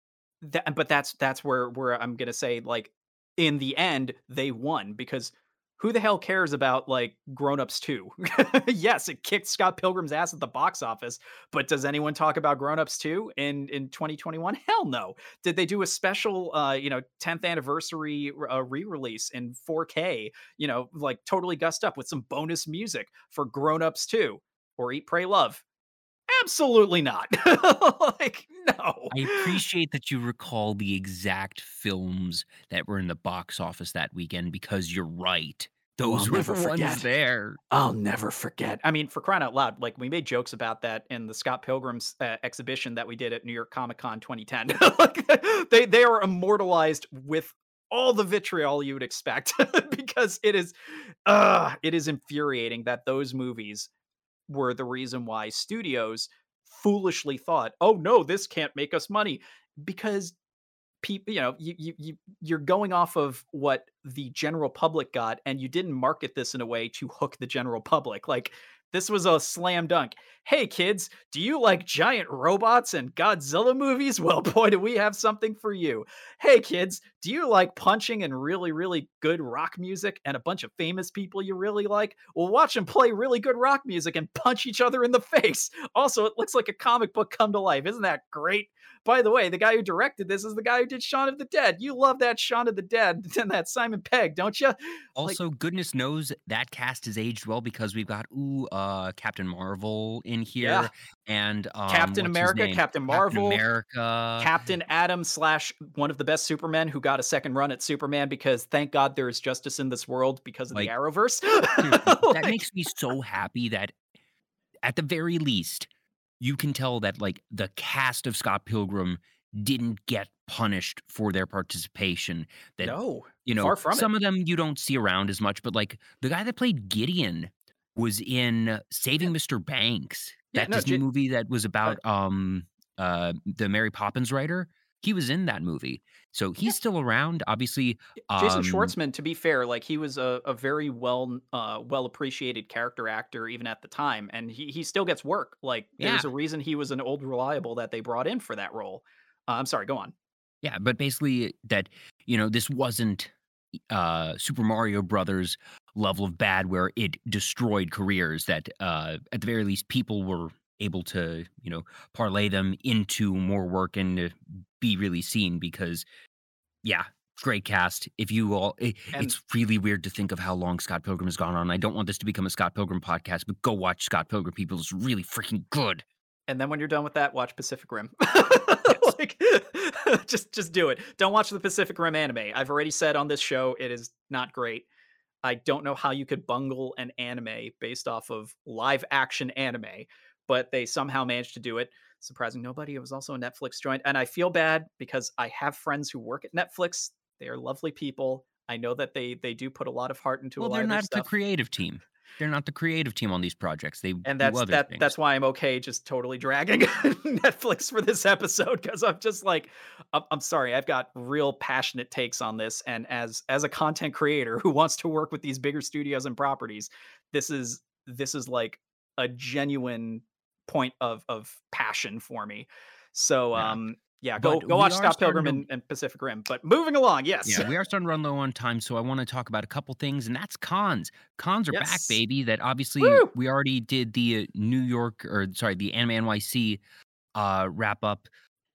that but that's that's where where I'm gonna say, like, in the end, they won because who the hell cares about like Grown Ups 2? yes, it kicked Scott Pilgrim's ass at the box office, but does anyone talk about Grown Ups 2 in in 2021? Hell no. Did they do a special uh, you know, 10th anniversary uh, re-release in 4K, you know, like totally gussed up with some bonus music for Grown Ups 2 or Eat Pray Love? Absolutely not. like no. I appreciate that you recall the exact films that were in the box office that weekend because you're right. Oh, I'll Those were the never ones forget. there. I'll never forget. I mean, for crying out loud, like we made jokes about that in the Scott Pilgrim's uh, exhibition that we did at New York Comic Con 2010. like, they they are immortalized with all the vitriol you would expect because it is uh it is infuriating that those movies were the reason why studios foolishly thought, "Oh no, this can't make us money." Because people you know you, you you you're going off of what the general public got and you didn't market this in a way to hook the general public like this was a slam dunk hey kids do you like giant robots and godzilla movies well boy do we have something for you hey kids do you like punching and really really good rock music and a bunch of famous people you really like? Well watch them play really good rock music and punch each other in the face. Also it looks like a comic book come to life. Isn't that great? By the way, the guy who directed this is the guy who did Shaun of the Dead. You love that Shaun of the Dead and that Simon Pegg, don't you? Like, Also, goodness knows that cast has aged well because we've got ooh, uh, Captain Marvel in yeah, here, and um, Captain America? Captain Captain Marvel, America. Captain Atom slash one of the best Supermen who got a second run at Superman because thank God there is justice in this world because of the Arrowverse. that like, makes me so happy that at the very least, you can tell that like the cast of Scott Pilgrim didn't get punished for their participation. That no, you know, far from it. some of them you don't see around as much, but like the guy that played Gideon was in Saving Mr. Banks, Yeah, that no, Disney J- movie that was about um uh the Mary Poppins writer. He was in that movie. So yeah, he's still around. Obviously, Jason um Schwartzman, to be fair, like he was a, a very well uh well appreciated character actor even at the time, and he he still gets work. Like yeah, there's a reason he was an old reliable that they brought in for that role. Uh, I'm sorry, go on. yeah, but basically that, you know, this wasn't uh Super Mario Brothers level of bad where it destroyed careers that uh at the very least people were able to, you know, parlay them into more work and be really seen because yeah, great cast. If you all, it, And- it's really weird to think of how long Scott Pilgrim has gone on. I don't want this to become a Scott Pilgrim podcast, but go watch Scott Pilgrim. People, it's really freaking good. And then when you're done with that, watch Pacific Rim. like, just just do it. Don't watch the Pacific Rim anime. I've already said on this show it is not great. I don't know how you could bungle an anime based off of live action anime, but they somehow managed to do it. Surprising nobody. It was also a Netflix joint, and I feel bad because I have friends who work at Netflix. They are lovely people. I know that they they do put a lot of heart into Well, a lot they're not the creative team. They're not the creative team on these projects. They and that's that things. that's why i'm okay just totally dragging netflix for this episode because i'm just like I'm, I'm sorry i've got real passionate takes on this and as as a content creator who wants to work with these bigger studios and properties this is this is like a genuine point of of passion for me so Yeah. um yeah go But go watch scott pilgrim starting and, and pacific rim but moving along yes Yeah, we are starting to run low on time, so I want to talk about a couple things, and that's cons. Cons are back, baby. That obviously Woo! we already did the uh, New York, or sorry, the Anime NYC uh, wrap up.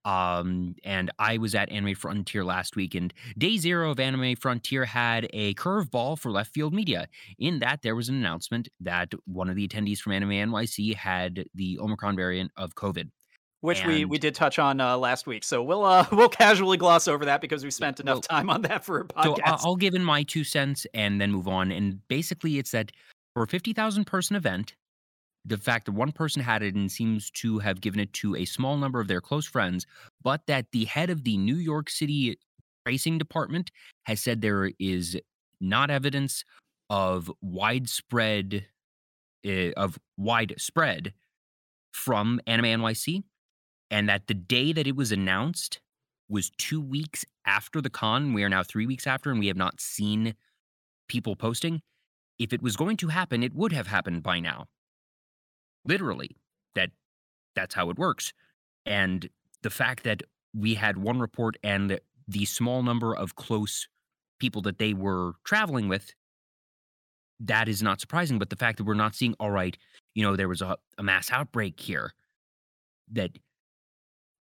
Um, and I was at Anime Frontier last week, and day zero of Anime Frontier had a curveball for left field media. In that, there was an announcement that one of the attendees from Anime NYC had the Omicron variant of COVID. Which we we did touch on uh, last week. So we'll uh we'll casually gloss over that because we spent enough well, time on that for a podcast. I- I'll give in my two cents and then move on. And basically, it's that for a 50,000 person event, the fact that one person had it and seems to have given it to a small number of their close friends, but that the head of the New York City tracing department has said there is not evidence of widespread uh, of widespread from Anime NYC, and that the day that it was announced was two weeks after the con. We are now three weeks after, and we have not seen people posting. If it was going to happen, it would have happened by now. Literally, that that's how it works. And the fact that we had one report and the small number of close people that they were traveling with, that is not surprising. But the fact that we're not seeing, all right, you know, there was a, a mass outbreak here, that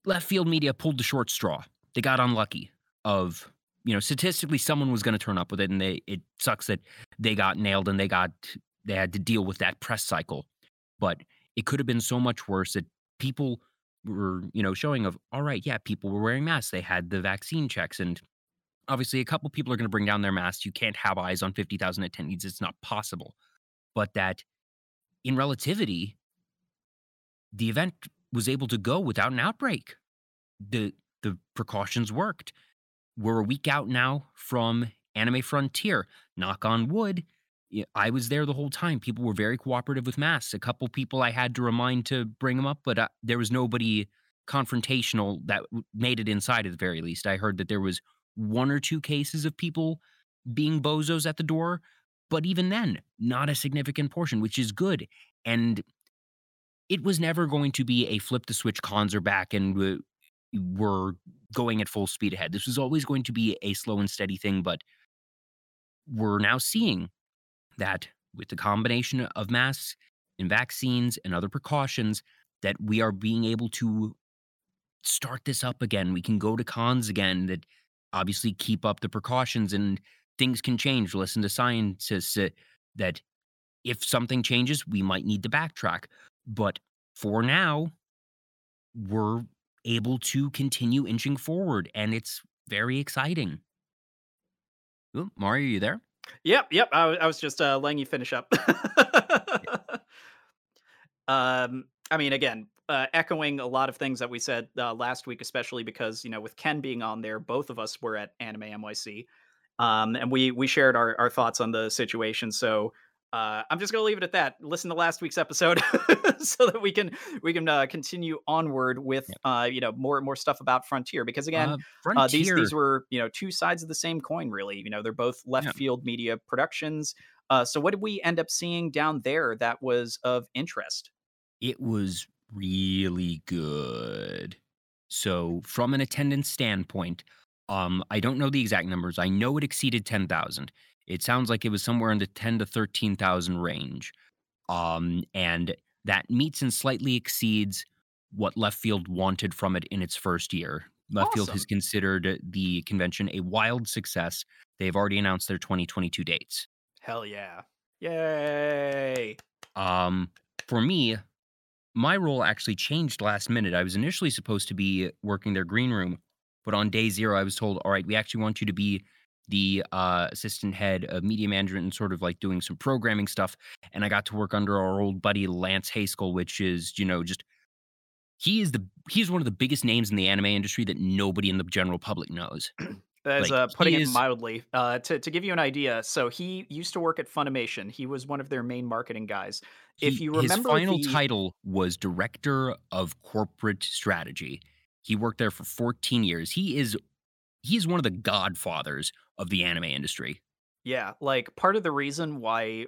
left field media pulled the short straw. They got unlucky of, you know, statistically someone was going to turn up with it and they it sucks that they got nailed and they got they had to deal with that press cycle. But it could have been so much worse that people were, you know, showing of all right, yeah, people were wearing masks. They had the vaccine checks and obviously a couple people are going to bring down their masks. You can't have eyes on 50,000 attendees. It's not possible. But that in relativity the event was able to go without an outbreak. The the precautions worked. We're a week out now from Anime Frontier. Knock on wood. I was there the whole time. People were very cooperative with masks. A couple people I had to remind to bring them up, but uh, there was nobody confrontational that made it inside at the very least. I heard that there was one or two cases of people being bozos at the door, but even then, not a significant portion, which is good. And it was never going to be a flip the switch cons are back and we- we're going at full speed ahead. This was always going to be a slow and steady thing, but we're now seeing that with the combination of masks and vaccines and other precautions that we are being able to start this up again. We can go to cons again that obviously keep up the precautions and things can change. Listen to scientists uh, that if something changes, we might need to backtrack. But for now, we're able to continue inching forward, and it's very exciting. Oh, Mario, are you there? Yep, yep. I, I was just uh, letting you finish up. um, I mean, again, uh, echoing a lot of things that we said uh, last week, especially because you know, with Ken being on there, both of us were at Anime NYC, um, and we we shared our, our thoughts on the situation. So uh, I'm just gonna leave it at that. Listen to last week's episode so that we can we can uh, continue onward with uh, you know more more stuff about Frontier because again. Uh, Uh, these these were you know two sides of the same coin really you know they're both left Yeah. field media productions uh, so what did we end up seeing down there that was of interest it was really good. So, from an attendance standpoint, um, I don't know the exact numbers. I know it exceeded ten thousand. It sounds like it was somewhere in the ten to thirteen thousand range. Um, and that meets and slightly exceeds what left field wanted from it in its first year. Left field has considered the convention a wild success. They've already announced their 2022 dates. Hell yeah. Yay. Um, for me, my role actually changed last minute. I was initially supposed to be working their green room, but on day zero, I was told, all right, we actually want you to be the uh, assistant head of media management and sort of like doing some programming stuff. And I got to work under our old buddy Lance Heiskell, which is, you know, just he is the he's one of the biggest names in the anime industry that nobody in the general public knows. As Like uh, putting it is mildly, uh, to to give you an idea, so he used to work at Funimation. He was one of their main marketing guys. If he you his remember final the title was director of corporate strategy. He worked there for 14 years. He is he's one of the godfathers of the anime industry. yeah, like part of the reason why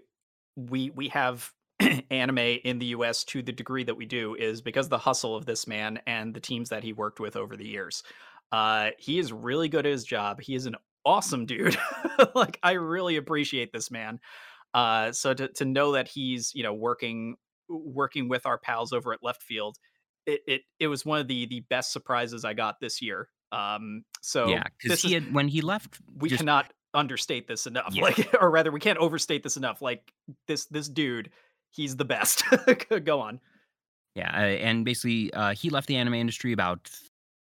we we have anime in the US to the degree that we do is because the hustle of this man and the teams that he worked with over the years. Uh, he is really good at his job. He is an awesome dude. like I really appreciate this man. Uh, so to to know that he's you know working working with our pals over at Left Field, it it it was one of the the best surprises I got this year. Um, so Yeah, because he had when he left we just cannot understate this enough. yeah. Like, or rather, we can't overstate this enough. Like this this dude, he's the best. Go on. Yeah, uh, and basically, uh, he left the anime industry about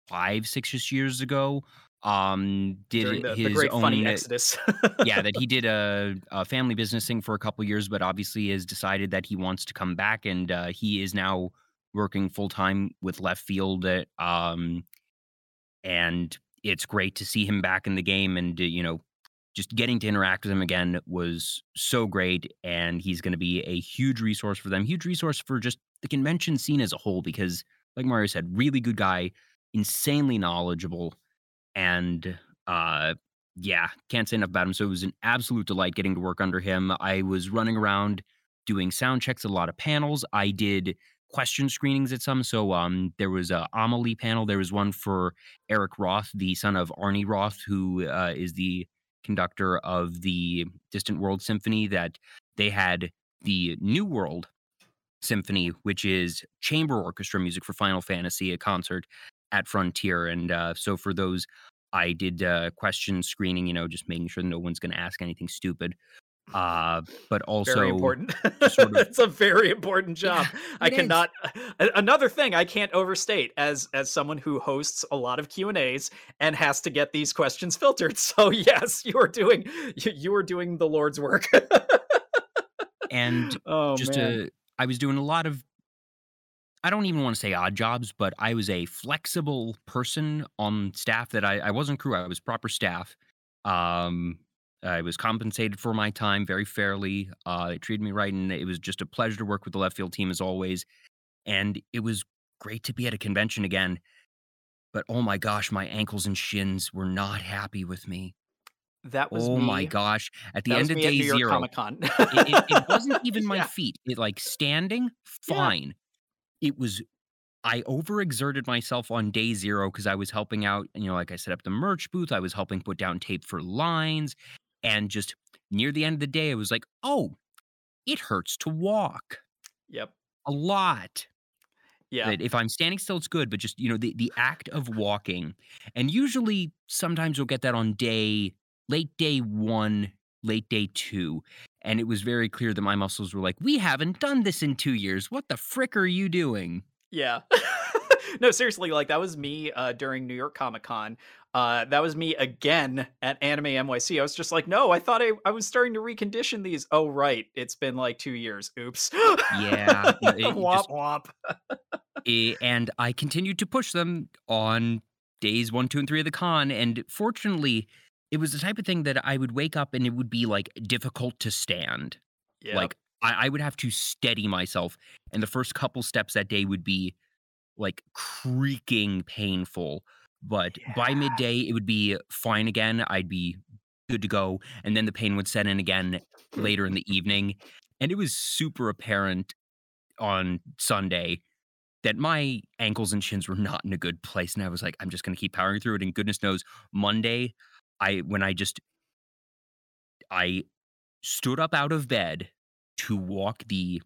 5, 6 years ago. Um, did the the his great funny own exodus. yeah, that he did a, a family business thing for a couple years, but obviously has decided that he wants to come back, and uh, he is now working full time with Left Field. uh, Um, and it's great to see him back in the game, and uh, you know, just getting to interact with him again was so great. And he's going to be a huge resource for them, huge resource for just the convention scene as a whole, because like Mario said, really good guy, insanely knowledgeable, and uh yeah, can't say enough about him. So it was an absolute delight getting to work under him. I was running around doing sound checks a lot of panels. I did question screenings at some. So um there was a Amelie panel. There was one for Eric Roth, the son of Arnie Roth, who uh, is the conductor of the Distant World Symphony that they had the New World Symphony, which is chamber orchestra music for Final Fantasy, a concert at Frontier. And uh, so for those, I did uh, question screening, you know, just making sure no one's going to ask anything stupid. Uh, but also, very important. sort of- it's a very important job. I cannot. a- Another thing I can't overstate as as someone who hosts a lot of Q and A's and has to get these questions filtered. So yes, you are doing you, you are doing the Lord's work. and oh just man. a, I was doing a lot of, I don't even want to say odd jobs, but I was a flexible person on staff that I, I wasn't crew, I was proper staff. Um, I was compensated for my time very fairly. Uh, they treated me right, and it was just a pleasure to work with the left field team as always. And it was great to be at a convention again. But oh my gosh, my ankles and shins were not happy with me. that was Oh me. my gosh. At the that end of day zero, Comic Con. it, it, it wasn't even my Yeah. feet. It like standing, Yeah. fine. It was I overexerted myself on day zero because I was helping out, you know, like I set up the merch booth, I was helping put down tape for lines, and just near the end of the day, I was like, oh, it hurts to walk Yep. a lot. Yeah. That if I'm standing still, it's good, but just you know, the the act of walking, and usually sometimes you'll get that on day late day one, late day two, and it was very clear that my muscles were like, we haven't done this in two years. What the frick are you doing? Yeah. no, seriously, like that was me uh during New York Comic Con. Uh that was me again at Anime NYC. I was just like, no, I thought I, I was starting to recondition these. Oh right. It's been like two years. Oops. Yeah, it- womp just- womp. Eh, and I continued to push them on days one, two, and three of the con. And fortunately, it was the type of thing that I would wake up and it would be like difficult to stand. Yeah. Like I, I would have to steady myself, and the first couple steps that day would be like creaking painful. But by midday, it would be fine again. I'd be good to go, and then the pain would set in again later in the evening, and it was super apparent on Sunday that my ankles and shins were not in a good place, and I was like, I'm just going to keep powering through it. And goodness knows, Monday, I when I just I stood up out of bed to walk the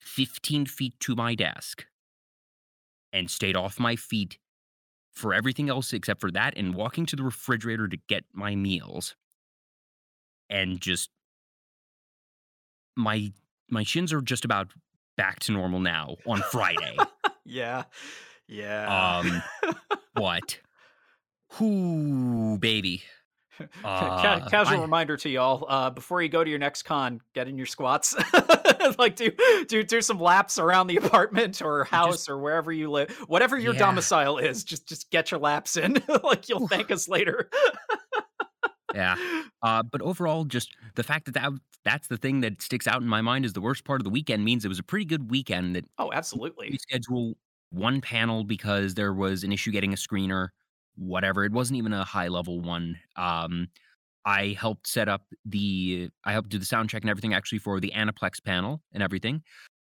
15 feet to my desk and stayed off my feet for everything else except for that and walking to the refrigerator to get my meals and just my my shins are just about back to normal now on Friday. yeah. Yeah. Um what? Whoo, baby. Uh, casual I- reminder to y'all: uh, before you go to your next con, get in your squats. like do do do some laps around the apartment or house or wherever you live, whatever your Yeah. domicile is. Just just get your laps in. like you'll thank us later. Yeah. Uh, but overall, just the fact that, that that's the thing that sticks out in my mind is the worst part of the weekend means it was a pretty good weekend that Oh, absolutely. reschedule one panel because there was an issue getting a screener, whatever. It wasn't even a high level one. Um, I helped set up the, I helped do the sound check and everything actually for the Aniplex panel and everything.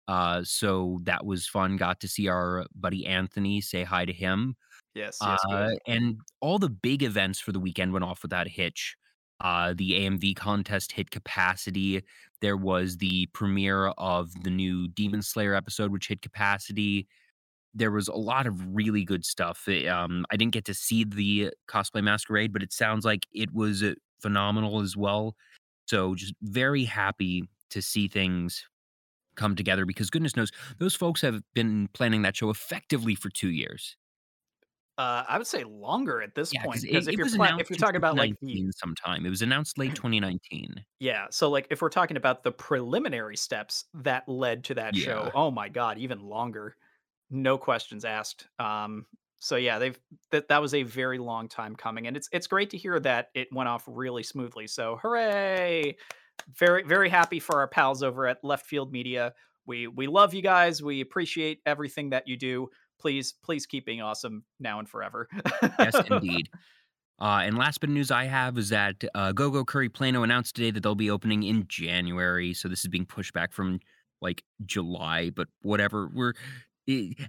Uh, so that was fun. Got to see our buddy Anthony, say hi to him. Yes. Yes. Uh, and all the big events for the weekend went off without a hitch. Uh, the AMV contest hit capacity. There was the premiere of the new Demon Slayer episode, which hit capacity. There was a lot of really good stuff. Eh, Um, I didn't get to see the cosplay masquerade, but it sounds like it was uh, phenomenal as well. So just very happy to see things come together because goodness knows those folks have been planning that show effectively for two years. Uh, I would say longer at this Yeah, point 'cause because if you're pla- if you're talking about like the 2019 sometime. It was announced late 2019. Yeah. So, like, if we're talking about the preliminary steps that led to that show, oh my god, even longer, no questions asked. Um. So yeah, they've that that was a very long time coming, and it's it's great to hear that it went off really smoothly. So hooray! Very very happy for our pals over at Left Field Media. We we love you guys. We appreciate everything that you do. Please please keep being awesome now and forever. Yes, indeed. Uh, and last bit of news I have is that uh, GoGo Curry Plano announced today that they'll be opening in January. So this is being pushed back from like July, but whatever. We're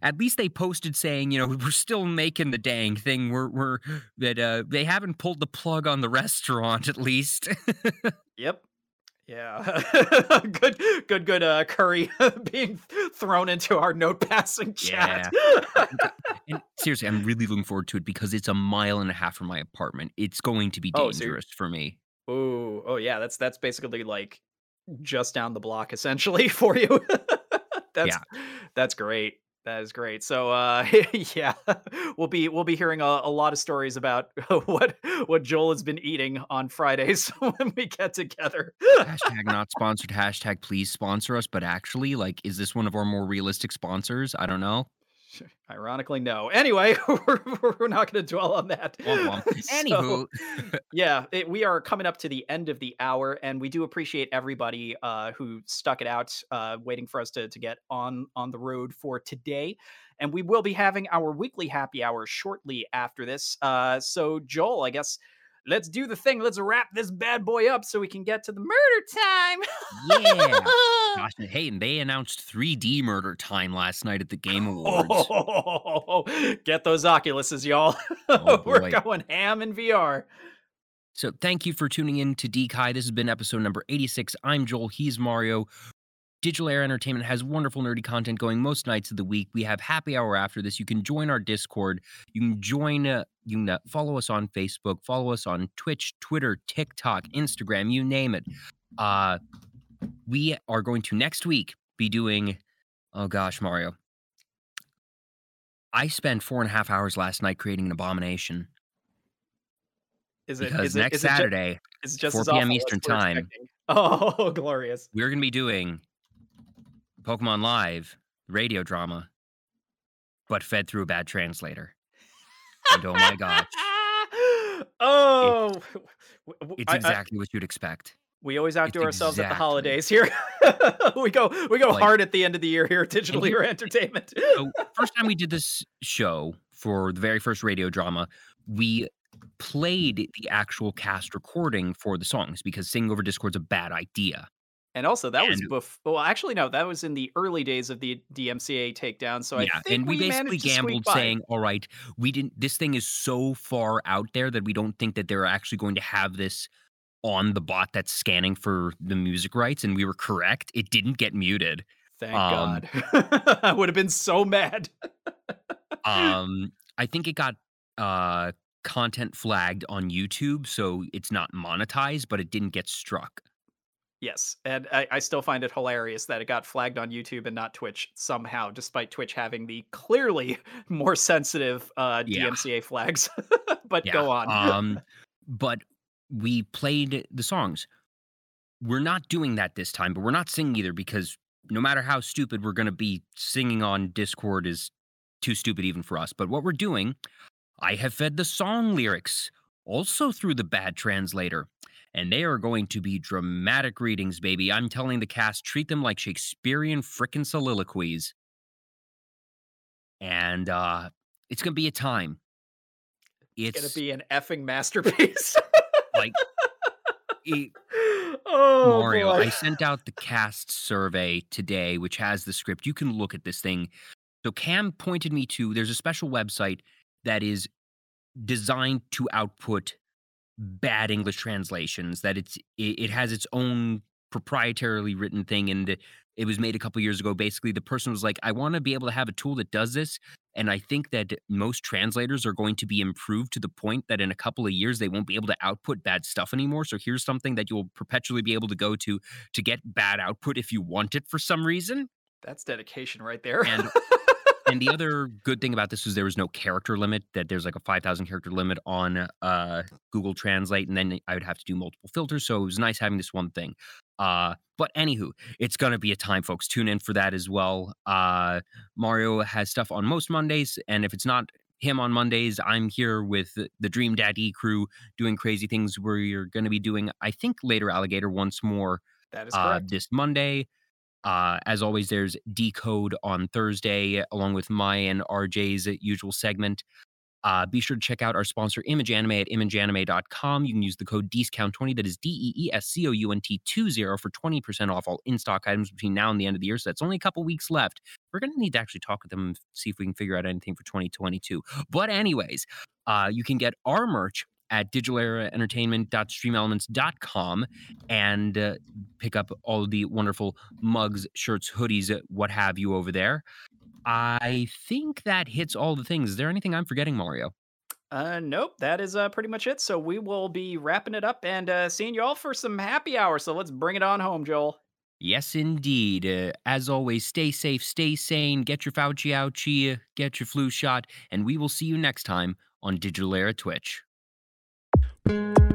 at least they posted saying, you know, we're still making the dang thing. We're we're that uh, they haven't pulled the plug on the restaurant at least. Yep. Yeah. good good good uh curry being thrown into our note passing chat. and seriously, I'm really looking forward to it because it's a mile and a half from my apartment. It's going to be Oh, so dangerous for me. oh, oh yeah, that's that's basically like just down the block essentially for you. that's that's great. That is great. So uh yeah, we'll be we'll be hearing a, a lot of stories about what what Joel has been eating on Fridays when we get together. hashtag not sponsored hashtag please sponsor us but actually like is this one of our more realistic sponsors i don't know Ironically, no. Anyway, we're, we're not going to dwell on that. Womp. So, anywho yeah, it, we are coming up to the end of the hour, and we do appreciate everybody uh, who stuck it out, uh, waiting for us to to get on on the road for today. And we will be having our weekly happy hour shortly after this. Uh, so, Joel, I guess let's do the thing. Let's wrap this bad boy up so we can get to the murder time. yeah Gosh, hey and they announced 3d murder time last night at the game awards Oh, get those Oculuses, y'all. Oh, We're going ham in VR. so thank you for tuning in to dekai this has been episode number 86 i'm joel he's mario Digital Air Entertainment has wonderful nerdy content going most nights of the week. We have happy hour after this. You can join our Discord. You can join, uh, you can uh, follow us on Facebook, follow us on Twitch, Twitter, TikTok, Instagram, you name it. Uh, we are going to next week be doing, oh gosh, Mario. I spent four and a half hours last night creating an abomination Is it because is it, next is it ju- Saturday is it just 4 as p.m. awful Eastern time. expecting? Oh, glorious. we're going to be doing Pokemon Live radio drama, but fed through a bad translator. And oh my gosh, oh, w- it's I- I- exactly what you'd expect. we always outdo ourselves at the holidays here. we go we go Like- hard at the end of the year here, digitally you- or entertainment. So, first time we did this show for the very first radio drama, we played the actual cast recording for the songs because singing over Discord's a bad idea. And also, that was before. Well, actually, no, that was in the early days of the DMCA takedown. So I yeah, think and we, basically managed to gambled saying, "All right, we didn't. This thing is so far out there that we don't think that they're actually going to have this on the bot that's scanning for the music rights." And we were correct; it didn't get muted. Thank Um, God. I would have been so mad. um, I think it got uh, content flagged on YouTube, so it's not monetized, but it didn't get struck. Yes, and I, I still find it hilarious that it got flagged on YouTube and not Twitch somehow, despite Twitch having the clearly more sensitive uh, Yeah. DMCA flags. but Yeah. go on. Um, but we played the songs. We're not doing that this time, but we're not singing either because no matter how stupid we're going to be, singing on Discord is too stupid even for us. But what we're doing, I have fed the song lyrics also through the bad translator. And they are going to be dramatic readings, baby. I'm telling the cast, treat them like Shakespearean frickin' soliloquies. And uh it's gonna be a time. it's It's gonna be an effing masterpiece. like it, oh, Mario, boy. I sent out the cast survey today, which has the script. You can look at this thing. So Cam pointed me to there's a special website that is designed to output bad English translations. That it's it, it has its own proprietarily written thing, and it was made a couple years ago. Basically, the person was like, "I want to be able to have a tool that does this." And I think that most translators are going to be improved to the point that in a couple of years they won't be able to output bad stuff anymore. So here's something that you'll perpetually be able to go to to get bad output if you want it for some reason. That's dedication right there. And and the other good thing about this was there was no character limit that there's like a 5000 character limit on uh google translate and then i would have to do multiple filters so it was nice having this one thing uh but anywho it's gonna be a time folks tune in for that as well uh mario has stuff on most mondays and if it's not him on mondays i'm here with the- dream daddy crew doing crazy things where you're gonna be doing i think later alligator once more that is uh, correct. this Monday. Uh, as always, there's Decode on Thursday, along with my and RJ's usual segment. Uh, be sure to check out our sponsor, Image Anime, at imageanime.com. You can use the code DEESCOUNT20, that is D E E S C O U N T 20 for 20% off all in stock items between now and the end of the year. So that's only a couple weeks left. We're going to need to actually talk with them and see if we can figure out anything for 2022. But, anyways, uh, you can get our merch at digitaleraentertainment.streamelements.com and uh, pick up all the wonderful mugs, shirts, hoodies, uh, what have you over there. I think that hits all the things. Is there anything I'm forgetting, Mario? Uh, nope, that is uh, pretty much it. So we will be wrapping it up and uh, seeing you all for some happy hour. So let's bring it on home, Joel. Yes, indeed. Uh, as always, stay safe, stay sane, get your Fauci ouchie, get your flu shot, and we will see you next time on Digital Era Twitch. Thank you